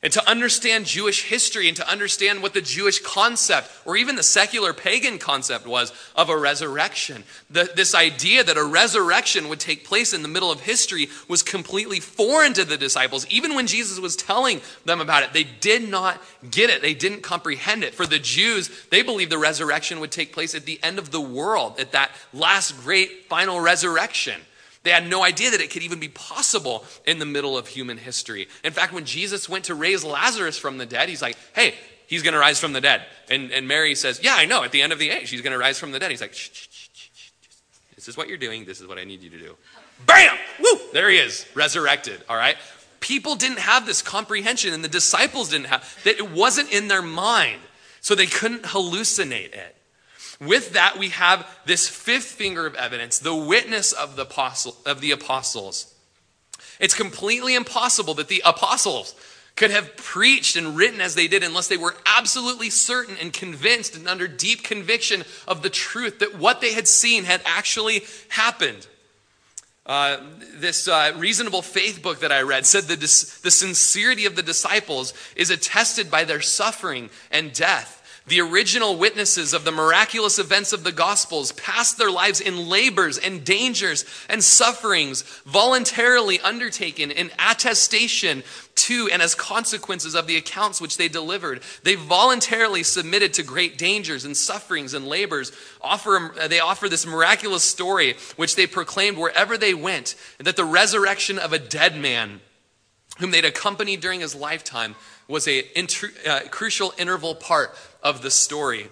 And to understand Jewish history and to understand what the Jewish concept or even the secular pagan concept was of a resurrection, the, this idea that a resurrection would take place in the middle of history was completely foreign to the disciples. Even when Jesus was telling them about it, they did not get it, they didn't comprehend it. For the Jews, they believed the resurrection would take place at the end of the world, at that last great final resurrection. They had no idea that it could even be possible in the middle of human history. In fact, when Jesus went to raise Lazarus from the dead, he's like, hey, he's going to rise from the dead. And, and Mary says, yeah, I know, at the end of the age, he's going to rise from the dead. He's like, shh, shh, shh, this is what you're doing. This is what I need you to do. Bam! Woo! There he is, resurrected, all right? People didn't have this comprehension, and the disciples didn't have, that it wasn't in their mind. So they couldn't hallucinate it. With that, we have this fifth finger of evidence, the witness of the, apostle, of the apostles. It's completely impossible that the apostles could have preached and written as they did unless they were absolutely certain and convinced and under deep conviction of the truth that what they had seen had actually happened. Uh, this uh, reasonable faith book that I read said that the sincerity of the disciples is attested by their suffering and death. The original witnesses of the miraculous events of the Gospels passed their lives in labors and dangers and sufferings voluntarily undertaken in attestation to and as consequences of the accounts which they delivered. They voluntarily submitted to great dangers and sufferings and labors. Offer, they offer this miraculous story which they proclaimed wherever they went, that the resurrection of a dead man whom they'd accompanied during his lifetime was a uh, crucial interval part of the story.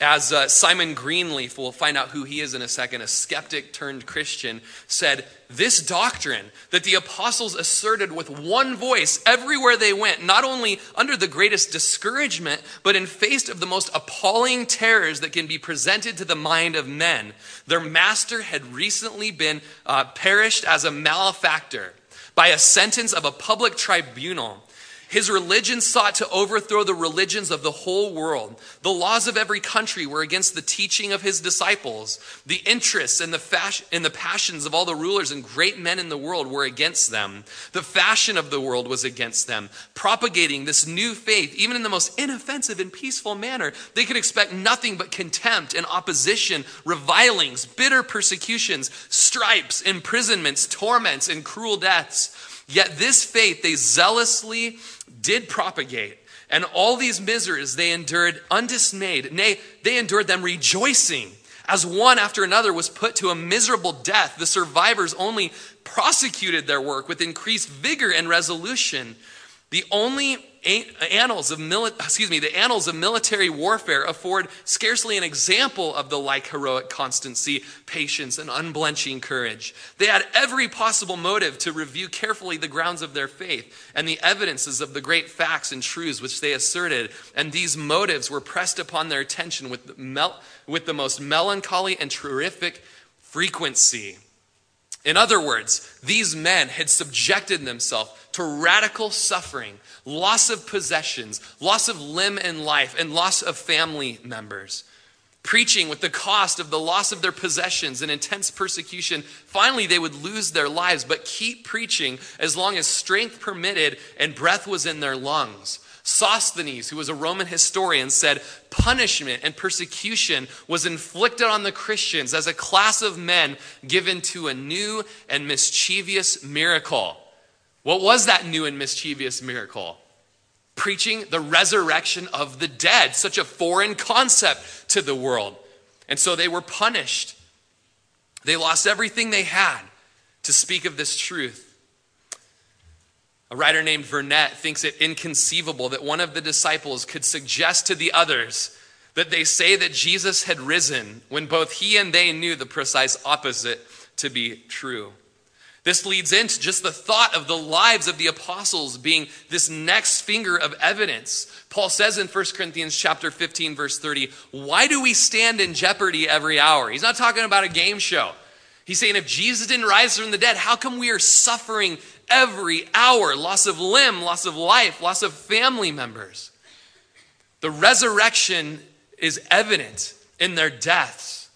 As uh, Simon Greenleaf, we'll find out who he is in a second, a skeptic turned Christian, said, This doctrine that the apostles asserted with one voice everywhere they went, not only under the greatest discouragement, but in face of the most appalling terrors that can be presented to the mind of men. Their master had recently been uh, perished as a malefactor by a sentence of a public tribunal his religion sought to overthrow the religions of the whole world. The laws of every country were against the teaching of his disciples. The interests and the, fashion, and the passions of all the rulers and great men in the world were against them. The fashion of the world was against them. Propagating this new faith, even in the most inoffensive and peaceful manner, they could expect nothing but contempt and opposition, revilings, bitter persecutions, stripes, imprisonments, torments, and cruel deaths. Yet this faith they zealously did propagate. And all these miseries they endured undismayed. Nay, they endured them rejoicing. As one after another was put to a miserable death, the survivors only prosecuted their work with increased vigor and resolution. The only annals of mili- excuse me, the annals of military warfare afford scarcely an example of the like heroic constancy, patience, and unblenching courage. They had every possible motive to review carefully the grounds of their faith and the evidences of the great facts and truths which they asserted, and these motives were pressed upon their attention with the, mel- with the most melancholy and terrific frequency. In other words, these men had subjected themselves to radical suffering, loss of possessions, loss of limb and life, and loss of family members. Preaching with the cost of the loss of their possessions and intense persecution, finally they would lose their lives, but keep preaching as long as strength permitted and breath was in their lungs. Suetonius, who was a Roman historian, said punishment and persecution was inflicted on the Christians as a class of men given to a new and mischievous miracle. What was that new and mischievous miracle? Preaching the resurrection of the dead, such a foreign concept to the world. And so they were punished. They lost everything they had to speak of this truth. A writer named Vernet thinks it inconceivable that one of the disciples could suggest to the others that they say that Jesus had risen when both he and they knew the precise opposite to be true. This leads into just the thought of the lives of the apostles being this next finger of evidence. Paul says in 1 Corinthians chapter 15 verse 30, "Why do we stand in jeopardy every hour?" He's not talking about a game show. He's saying if Jesus didn't rise from the dead, how come we are suffering every hour loss of limb, loss of life, loss of family members. The resurrection is evident in their deaths.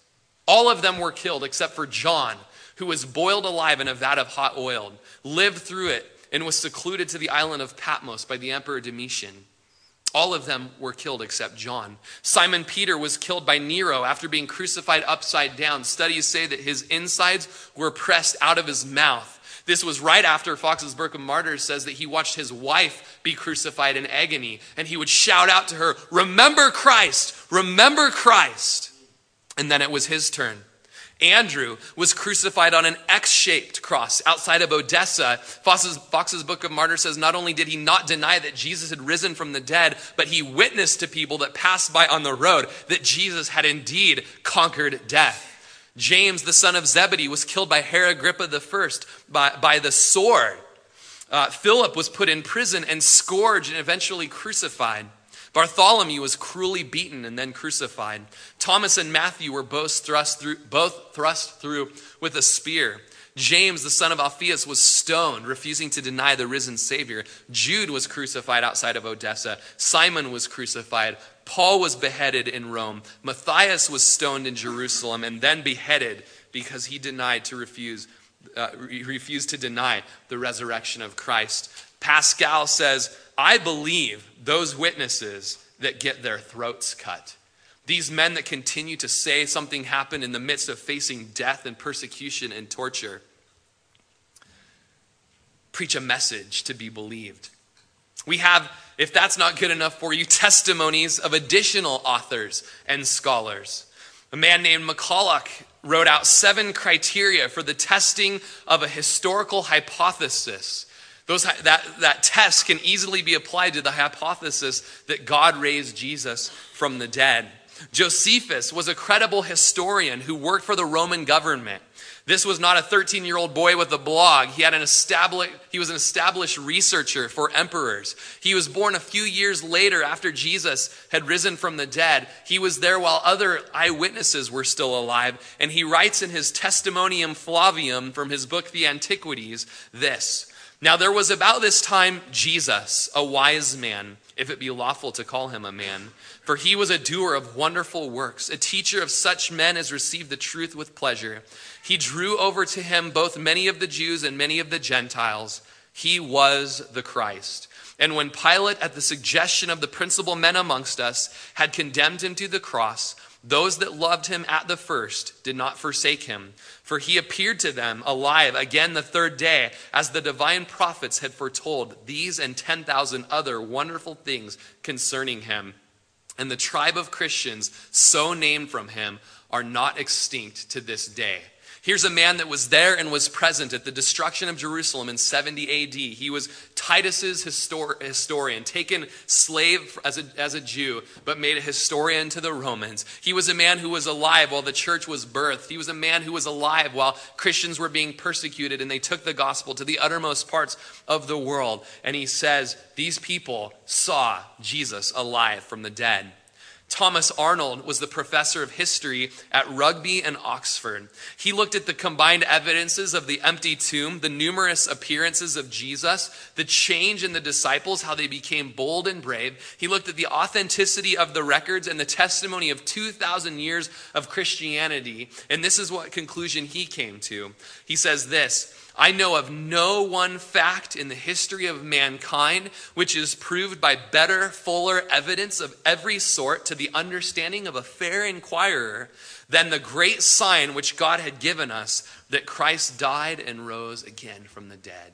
All of them were killed except for John, who was boiled alive in a vat of hot oil, lived through it, and was secluded to the island of Patmos by the Emperor Domitian. All of them were killed except John. Simon Peter was killed by Nero after being crucified upside down. Studies say that his insides were pressed out of his mouth. This was right after Fox's Book of Martyrs says that he watched his wife be crucified in agony, and he would shout out to her, Remember Christ! Remember Christ! And then it was his turn. Andrew was crucified on an X shaped cross outside of Edessa. Fox's, Fox's, Book of Martyrs says not only did he not deny that Jesus had risen from the dead, but he witnessed to people that passed by on the road that Jesus had indeed conquered death. James, the son of Zebedee, was killed by Herod Agrippa I by, by the sword. Uh, Philip was put in prison and scourged and eventually crucified. Bartholomew was cruelly beaten and then crucified. Thomas and Matthew were both thrust through, both thrust through with a spear. James, the son of Alphaeus, was stoned, refusing to deny the risen Savior. Jude was crucified outside of Edessa. Simon was crucified. Paul was beheaded in Rome. Matthias was stoned in Jerusalem and then beheaded because he denied to refuse, uh, refused to deny the resurrection of Christ. Pascal says, I believe those witnesses that get their throats cut. These men that continue to say something happened in the midst of facing death and persecution and torture preach a message to be believed. We have, if that's not good enough for you, testimonies of additional authors and scholars. A man named McCullagh wrote out seven criteria for the testing of a historical hypothesis. Those, that, that test can easily be applied to the hypothesis that God raised Jesus from the dead. Josephus was a credible historian who worked for the Roman government. This was not a 13 year old boy with a blog. He, had an established, he was an established researcher for emperors. He was born a few years later after Jesus had risen from the dead. He was there while other eyewitnesses were still alive. And he writes in his Testimonium Flavium from his book, The Antiquities, this Now there was about this time Jesus, a wise man, if it be lawful to call him a man. For he was a doer of wonderful works, a teacher of such men as received the truth with pleasure. He drew over to him both many of the Jews and many of the Gentiles. He was the Christ. And when Pilate, at the suggestion of the principal men amongst us, had condemned him to the cross, those that loved him at the first did not forsake him, for he appeared to them alive again the third day, as the divine prophets had foretold these and 10,000 other wonderful things concerning him. And the tribe of Christians, so named from him, are not extinct to this day. Here's a man that was there and was present at the destruction of Jerusalem in 70 AD. He was Titus's histor- historian, taken slave as a, as a Jew, but made a historian to the Romans. He was a man who was alive while the church was birthed. He was a man who was alive while Christians were being persecuted and they took the gospel to the uttermost parts of the world. And he says, These people saw Jesus alive from the dead. Thomas Arnold was the professor of history at Rugby and Oxford. He looked at the combined evidences of the empty tomb, the numerous appearances of Jesus, the change in the disciples, how they became bold and brave. He looked at the authenticity of the records and the testimony of 2,000 years of Christianity. And this is what conclusion he came to. He says this I know of no one fact in the history of mankind which is proved by better, fuller evidence of every sort to the understanding of a fair inquirer than the great sign which God had given us that Christ died and rose again from the dead.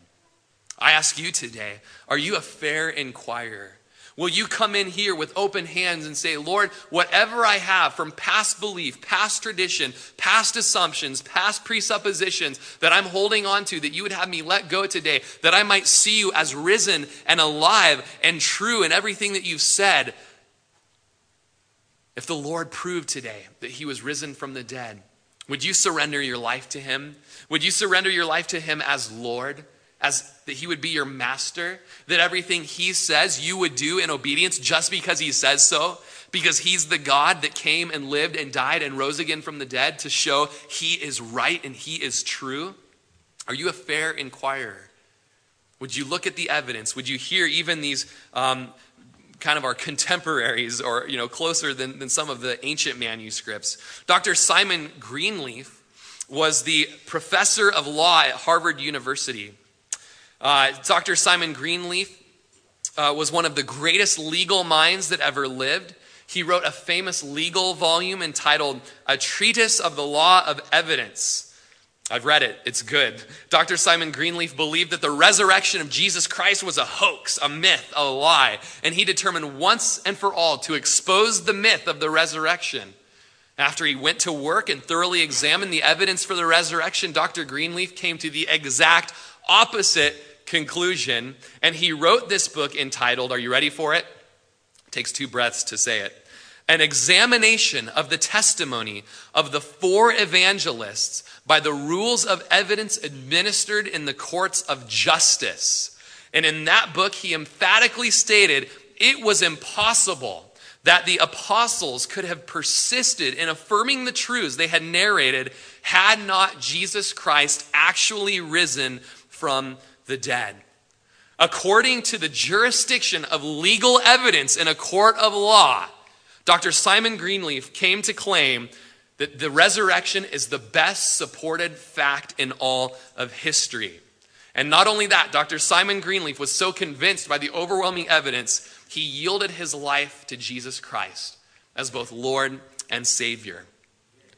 I ask you today, are you a fair inquirer? Will you come in here with open hands and say, Lord, whatever I have from past belief, past tradition, past assumptions, past presuppositions that I'm holding on to, that you would have me let go today, that I might see you as risen and alive and true in everything that you've said? If the Lord proved today that he was risen from the dead, would you surrender your life to him? Would you surrender your life to him as Lord? As that he would be your master, that everything he says you would do in obedience just because he says so, because he's the God that came and lived and died and rose again from the dead to show he is right and he is true? Are you a fair inquirer? Would you look at the evidence? Would you hear even these um, kind of our contemporaries or you know closer than, than some of the ancient manuscripts? Dr. Simon Greenleaf was the professor of law at Harvard University. Uh, Dr. Simon Greenleaf uh, was one of the greatest legal minds that ever lived. He wrote a famous legal volume entitled A Treatise of the Law of Evidence. I've read it, it's good. Dr. Simon Greenleaf believed that the resurrection of Jesus Christ was a hoax, a myth, a lie, and he determined once and for all to expose the myth of the resurrection. After he went to work and thoroughly examined the evidence for the resurrection, Dr. Greenleaf came to the exact opposite conclusion. And he wrote this book entitled, Are you ready for it? takes two breaths to say it. An examination of the testimony of the four evangelists by the rules of evidence administered in the courts of justice. And in that book, he emphatically stated it was impossible that the apostles could have persisted in affirming the truths they had narrated had not Jesus Christ actually risen from the dead. According to the jurisdiction of legal evidence in a court of law, Dr. Simon Greenleaf came to claim that the resurrection is the best supported fact in all of history. And not only that, Dr. Simon Greenleaf was so convinced by the overwhelming evidence, he yielded his life to Jesus Christ as both Lord and Savior.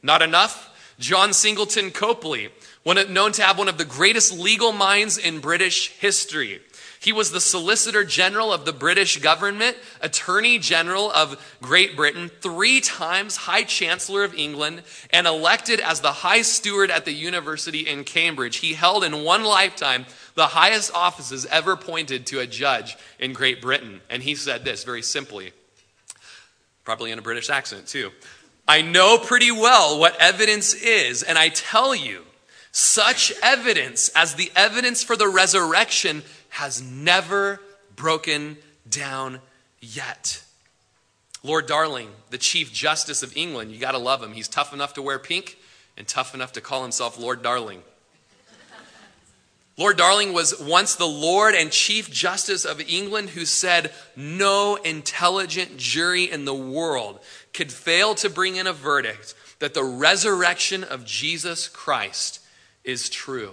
Not enough? John Singleton Copley, one, known to have one of the greatest legal minds in British history. He was the Solicitor General of the British government, Attorney General of Great Britain, three times High Chancellor of England, and elected as the High Steward at the University in Cambridge. He held in one lifetime the highest offices ever appointed to a judge in Great Britain. And he said this very simply, probably in a British accent too. I know pretty well what evidence is, and I tell you, such evidence as the evidence for the resurrection has never broken down yet. Lord Darling, the Chief Justice of England, you got to love him. He's tough enough to wear pink and tough enough to call himself Lord Darling. Lord Darling was once the Lord and Chief Justice of England who said, No intelligent jury in the world could fail to bring in a verdict that the resurrection of Jesus Christ is true.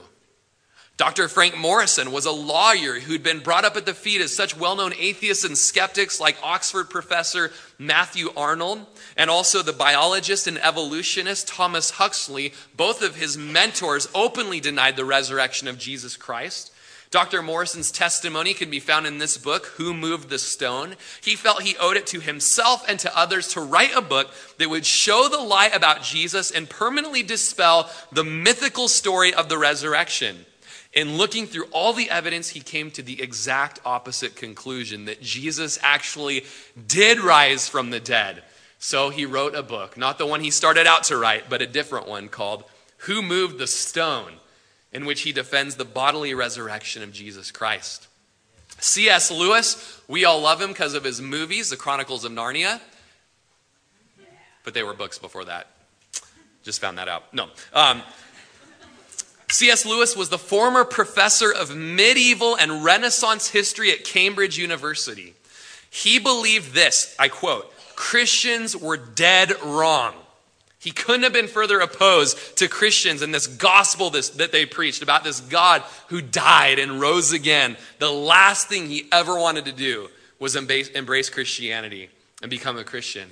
Dr. Frank Morison was a lawyer who'd been brought up at the feet of such well known atheists and skeptics like Oxford professor Matthew Arnold, and also the biologist and evolutionist Thomas Huxley. Both of his mentors openly denied the resurrection of Jesus Christ. Dr. Morison's testimony can be found in this book, Who Moved the Stone. He felt he owed it to himself and to others to write a book that would show the lie about Jesus and permanently dispel the mythical story of the resurrection. In looking through all the evidence, he came to the exact opposite conclusion that Jesus actually did rise from the dead. So he wrote a book, not the one he started out to write, but a different one called Who Moved the Stone, in which he defends the bodily resurrection of Jesus Christ. C.S. Lewis, we all love him because of his movies, The Chronicles of Narnia, but they were books before that. Just found that out. No. Um, C.S. Lewis was the former professor of medieval and Renaissance history at Cambridge University. He believed this I quote, Christians were dead wrong. He couldn't have been further opposed to Christians and this gospel this, that they preached about this God who died and rose again. The last thing he ever wanted to do was embrace, embrace Christianity and become a Christian.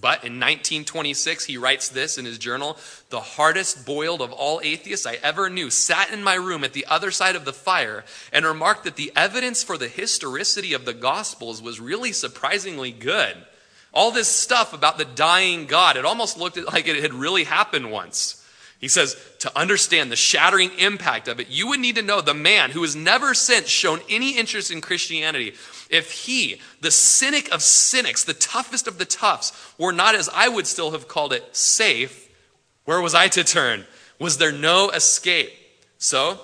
But in 1926, he writes this in his journal The hardest boiled of all atheists I ever knew sat in my room at the other side of the fire and remarked that the evidence for the historicity of the Gospels was really surprisingly good. All this stuff about the dying God, it almost looked like it had really happened once. He says, to understand the shattering impact of it, you would need to know the man who has never since shown any interest in Christianity if he, the cynic of cynics, the toughest of the toughs, were not, as I would still have called it, safe, where was I to turn? Was there no escape? So,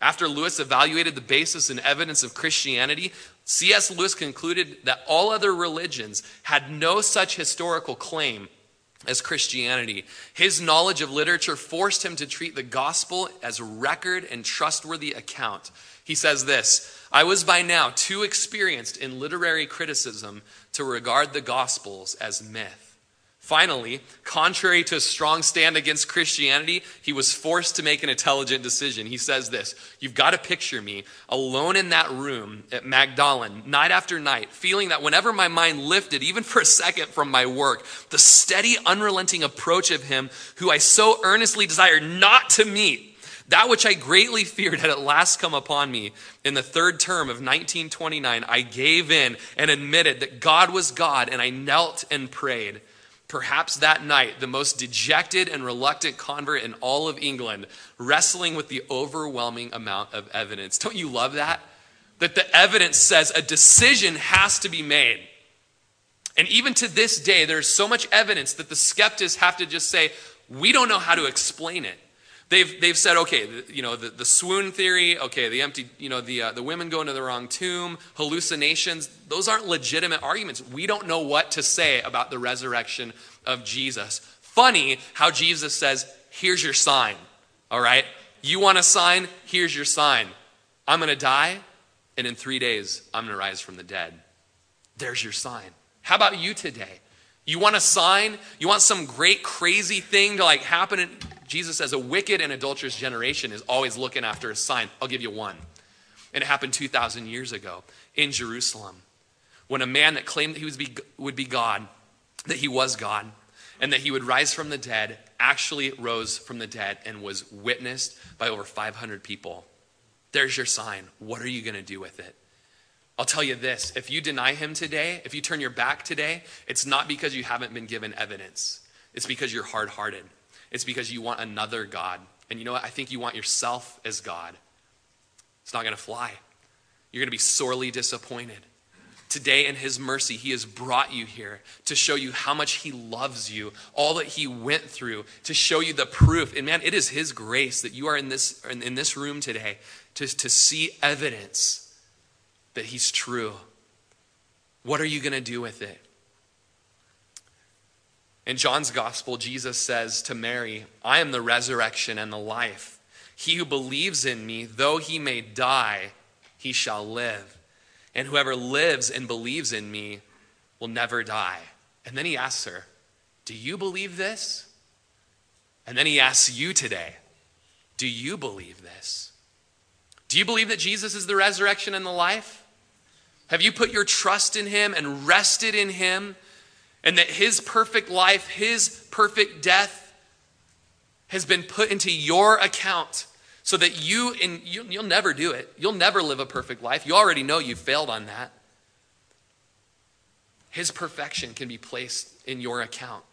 after Lewis evaluated the basis and evidence of Christianity, C.S. Lewis concluded that all other religions had no such historical claim as Christianity. His knowledge of literature forced him to treat the gospel as a record and trustworthy account. He says this I was by now too experienced in literary criticism to regard the Gospels as myth. Finally, contrary to a strong stand against Christianity, he was forced to make an intelligent decision. He says this You've got to picture me alone in that room at Magdalen, night after night, feeling that whenever my mind lifted, even for a second from my work, the steady, unrelenting approach of him who I so earnestly desired not to meet that which I greatly feared had at last come upon me. In the third term of 1929, I gave in and admitted that God was God, and I knelt and prayed. Perhaps that night, the most dejected and reluctant convert in all of England, wrestling with the overwhelming amount of evidence. Don't you love that? That the evidence says a decision has to be made. And even to this day, there's so much evidence that the skeptics have to just say, we don't know how to explain it. They've, they've said, okay, the, you know, the, the swoon theory, okay, the empty, you know, the, uh, the women going to the wrong tomb, hallucinations, those aren't legitimate arguments. We don't know what to say about the resurrection of Jesus. Funny how Jesus says, here's your sign, all right? You want a sign? Here's your sign. I'm going to die, and in three days, I'm going to rise from the dead. There's your sign. How about you today? You want a sign? You want some great crazy thing to like happen? In, Jesus says a wicked and adulterous generation is always looking after a sign. I'll give you one. And it happened 2,000 years ago in Jerusalem. when a man that claimed that he would be God, that he was God, and that he would rise from the dead, actually rose from the dead and was witnessed by over 500 people. There's your sign. What are you going to do with it? I'll tell you this if you deny him today, if you turn your back today, it's not because you haven't been given evidence, it's because you're hard hearted. It's because you want another God. And you know what? I think you want yourself as God. It's not going to fly. You're going to be sorely disappointed. Today, in His mercy, He has brought you here to show you how much He loves you, all that He went through, to show you the proof. And man, it is His grace that you are in this, in this room today to, to see evidence that He's true. What are you going to do with it? In John's gospel, Jesus says to Mary, I am the resurrection and the life. He who believes in me, though he may die, he shall live. And whoever lives and believes in me will never die. And then he asks her, Do you believe this? And then he asks you today, Do you believe this? Do you believe that Jesus is the resurrection and the life? Have you put your trust in him and rested in him? And that his perfect life, his perfect death, has been put into your account so that you, and you, you'll never do it. You'll never live a perfect life. You already know you failed on that. His perfection can be placed in your account.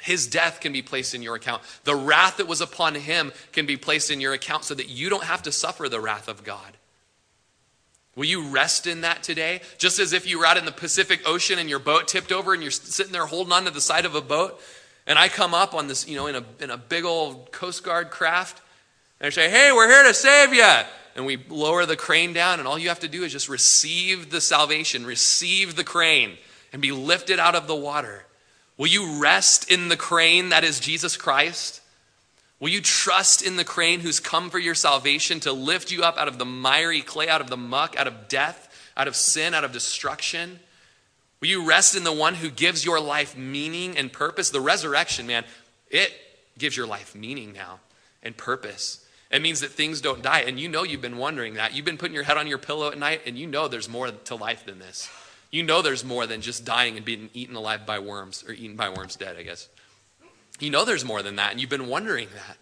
His death can be placed in your account. The wrath that was upon him can be placed in your account so that you don't have to suffer the wrath of God. Will you rest in that today? Just as if you were out in the Pacific Ocean and your boat tipped over and you're sitting there holding onto the side of a boat, and I come up on this, you know, in a, in a big old Coast Guard craft, and I say, hey, we're here to save you. And we lower the crane down, and all you have to do is just receive the salvation, receive the crane, and be lifted out of the water. Will you rest in the crane that is Jesus Christ? Will you trust in the crane who's come for your salvation to lift you up out of the miry clay, out of the muck, out of death, out of sin, out of destruction? Will you rest in the one who gives your life meaning and purpose? The resurrection, man, it gives your life meaning now and purpose. It means that things don't die. And you know you've been wondering that. You've been putting your head on your pillow at night, and you know there's more to life than this. You know there's more than just dying and being eaten alive by worms, or eaten by worms dead, I guess. You know there's more than that, and you've been wondering that.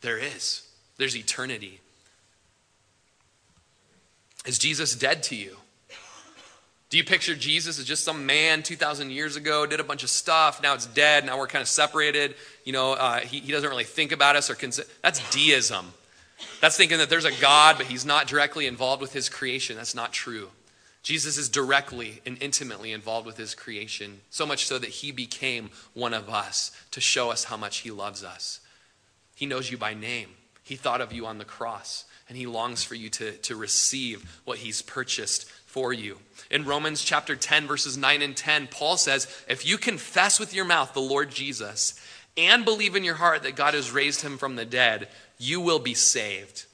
There is. There's eternity. Is Jesus dead to you? Do you picture Jesus as just some man 2,000 years ago, did a bunch of stuff, now it's dead, now we're kind of separated? You know, uh, he, he doesn't really think about us or consider. That's deism. That's thinking that there's a God, but he's not directly involved with his creation. That's not true. Jesus is directly and intimately involved with his creation, so much so that he became one of us to show us how much he loves us. He knows you by name, he thought of you on the cross, and he longs for you to, to receive what he's purchased for you. In Romans chapter 10, verses 9 and 10, Paul says, If you confess with your mouth the Lord Jesus and believe in your heart that God has raised him from the dead, you will be saved.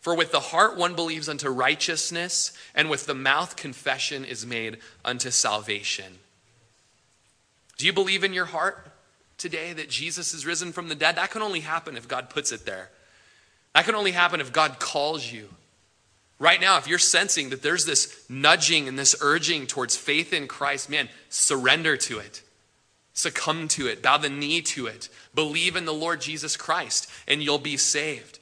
For with the heart one believes unto righteousness, and with the mouth confession is made unto salvation. Do you believe in your heart today that Jesus is risen from the dead? That can only happen if God puts it there. That can only happen if God calls you. Right now, if you're sensing that there's this nudging and this urging towards faith in Christ, man, surrender to it. Succumb to it. Bow the knee to it. Believe in the Lord Jesus Christ, and you'll be saved.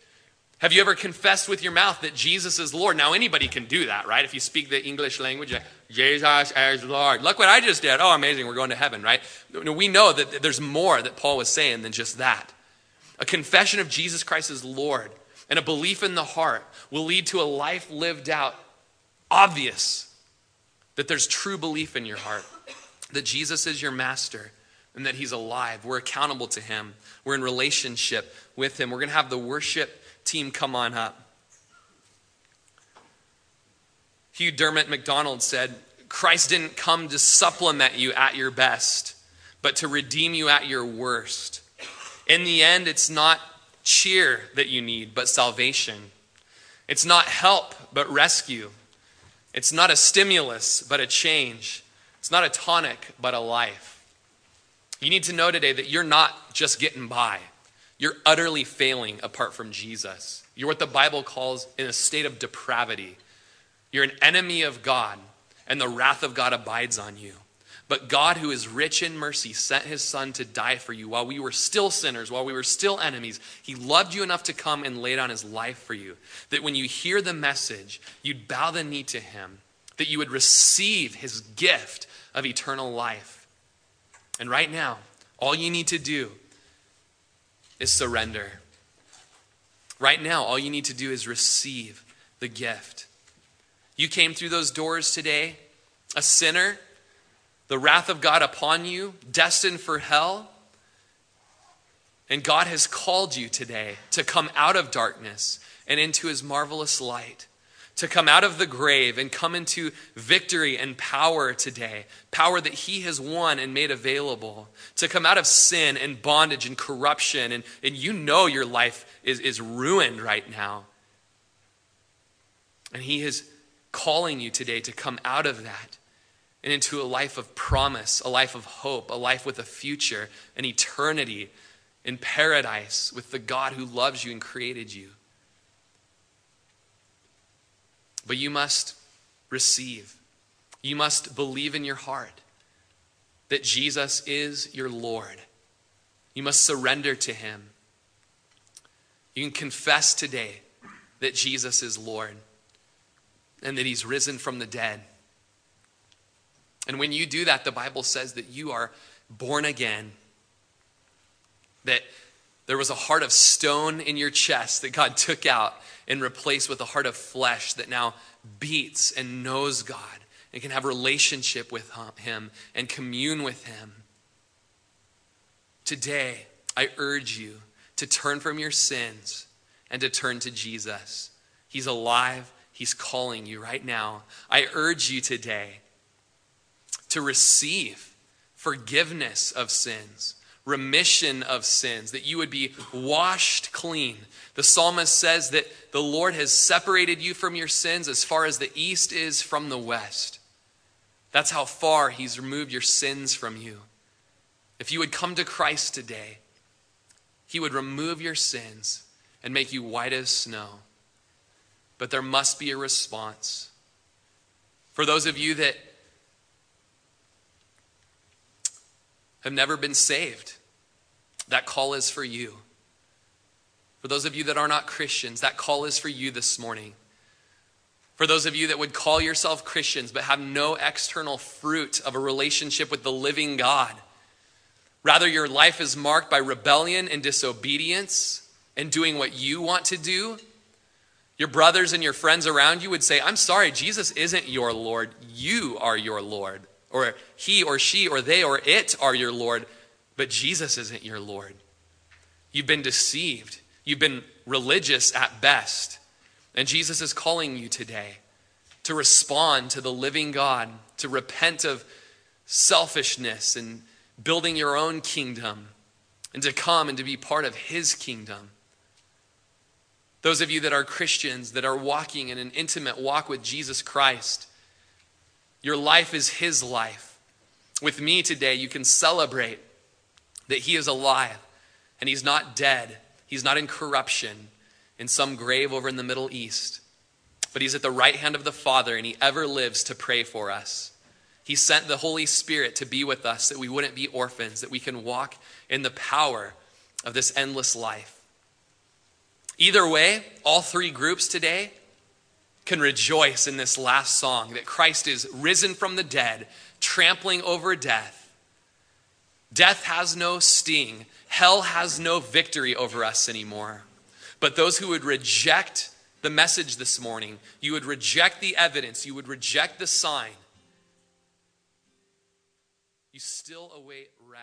Have you ever confessed with your mouth that Jesus is Lord? Now, anybody can do that, right? If you speak the English language, Jesus is Lord. Look what I just did. Oh, amazing. We're going to heaven, right? We know that there's more that Paul was saying than just that. A confession of Jesus Christ as Lord and a belief in the heart will lead to a life lived out, obvious that there's true belief in your heart, that Jesus is your master and that he's alive. We're accountable to him, we're in relationship with him. We're going to have the worship team come on up. Hugh Dermot McDonald said, Christ didn't come to supplement you at your best, but to redeem you at your worst. In the end, it's not cheer that you need, but salvation. It's not help, but rescue. It's not a stimulus, but a change. It's not a tonic, but a life. You need to know today that you're not just getting by. You're utterly failing apart from Jesus. You're what the Bible calls in a state of depravity. You're an enemy of God, and the wrath of God abides on you. But God, who is rich in mercy, sent his Son to die for you while we were still sinners, while we were still enemies. He loved you enough to come and lay down his life for you. That when you hear the message, you'd bow the knee to him, that you would receive his gift of eternal life. And right now, all you need to do is surrender. Right now, all you need to do is receive the gift. You came through those doors today, a sinner the wrath of God upon you, destined for hell. And God has called you today to come out of darkness and into his marvelous light, to come out of the grave and come into victory and power today, power that he has won and made available, to come out of sin and bondage and corruption. And, and you know your life is, is ruined right now. And he is calling you today to come out of that and into a life of promise, a life of hope, a life with a future, an eternity in paradise with the God who loves you and created you. But you must receive. You must believe in your heart that Jesus is your Lord. You must surrender to him. You can confess today that Jesus is Lord and that he's risen from the dead. And when you do that, the Bible says that you are born again. That there was a heart of stone in your chest that God took out and replaced with a heart of flesh that now beats and knows God and can have relationship with him and commune with him. Today, I urge you to turn from your sins and to turn to Jesus. He's alive. He's calling you right now. I urge you today to receive forgiveness of sins, remission of sins, that you would be washed clean. The psalmist says that the Lord has separated you from your sins as far as the east is from the west. That's how far He's removed your sins from you. If you would come to Christ today, He would remove your sins and make you white as snow. But there must be a response. For those of you that have never been saved, that call is for you. For those of you that are not Christians, that call is for you this morning. For those of you that would call yourself Christians but have no external fruit of a relationship with the living God, rather, your life is marked by rebellion and disobedience and doing what you want to do. Your brothers and your friends around you would say, I'm sorry, Jesus isn't your Lord. You are your Lord or he or she or they or it are your Lord, but Jesus isn't your Lord. You've been deceived. You've been religious at best. And Jesus is calling you today to respond to the living God, to repent of selfishness and building your own kingdom, and to come and to be part of his kingdom. Those of you that are Christians, that are walking in an intimate walk with Jesus Christ, your life is His life. With me today, you can celebrate that He is alive and He's not dead. He's not in corruption in some grave over in the Middle East, but He's at the right hand of the Father and He ever lives to pray for us. He sent the Holy Spirit to be with us that we wouldn't be orphans, that we can walk in the power of this endless life. Either way, all three groups today can rejoice in this last song that Christ is risen from the dead, trampling over death. Death has no sting, hell has no victory over us anymore. But those who would reject the message this morning, you would reject the evidence, you would reject the sign, you still await wrath.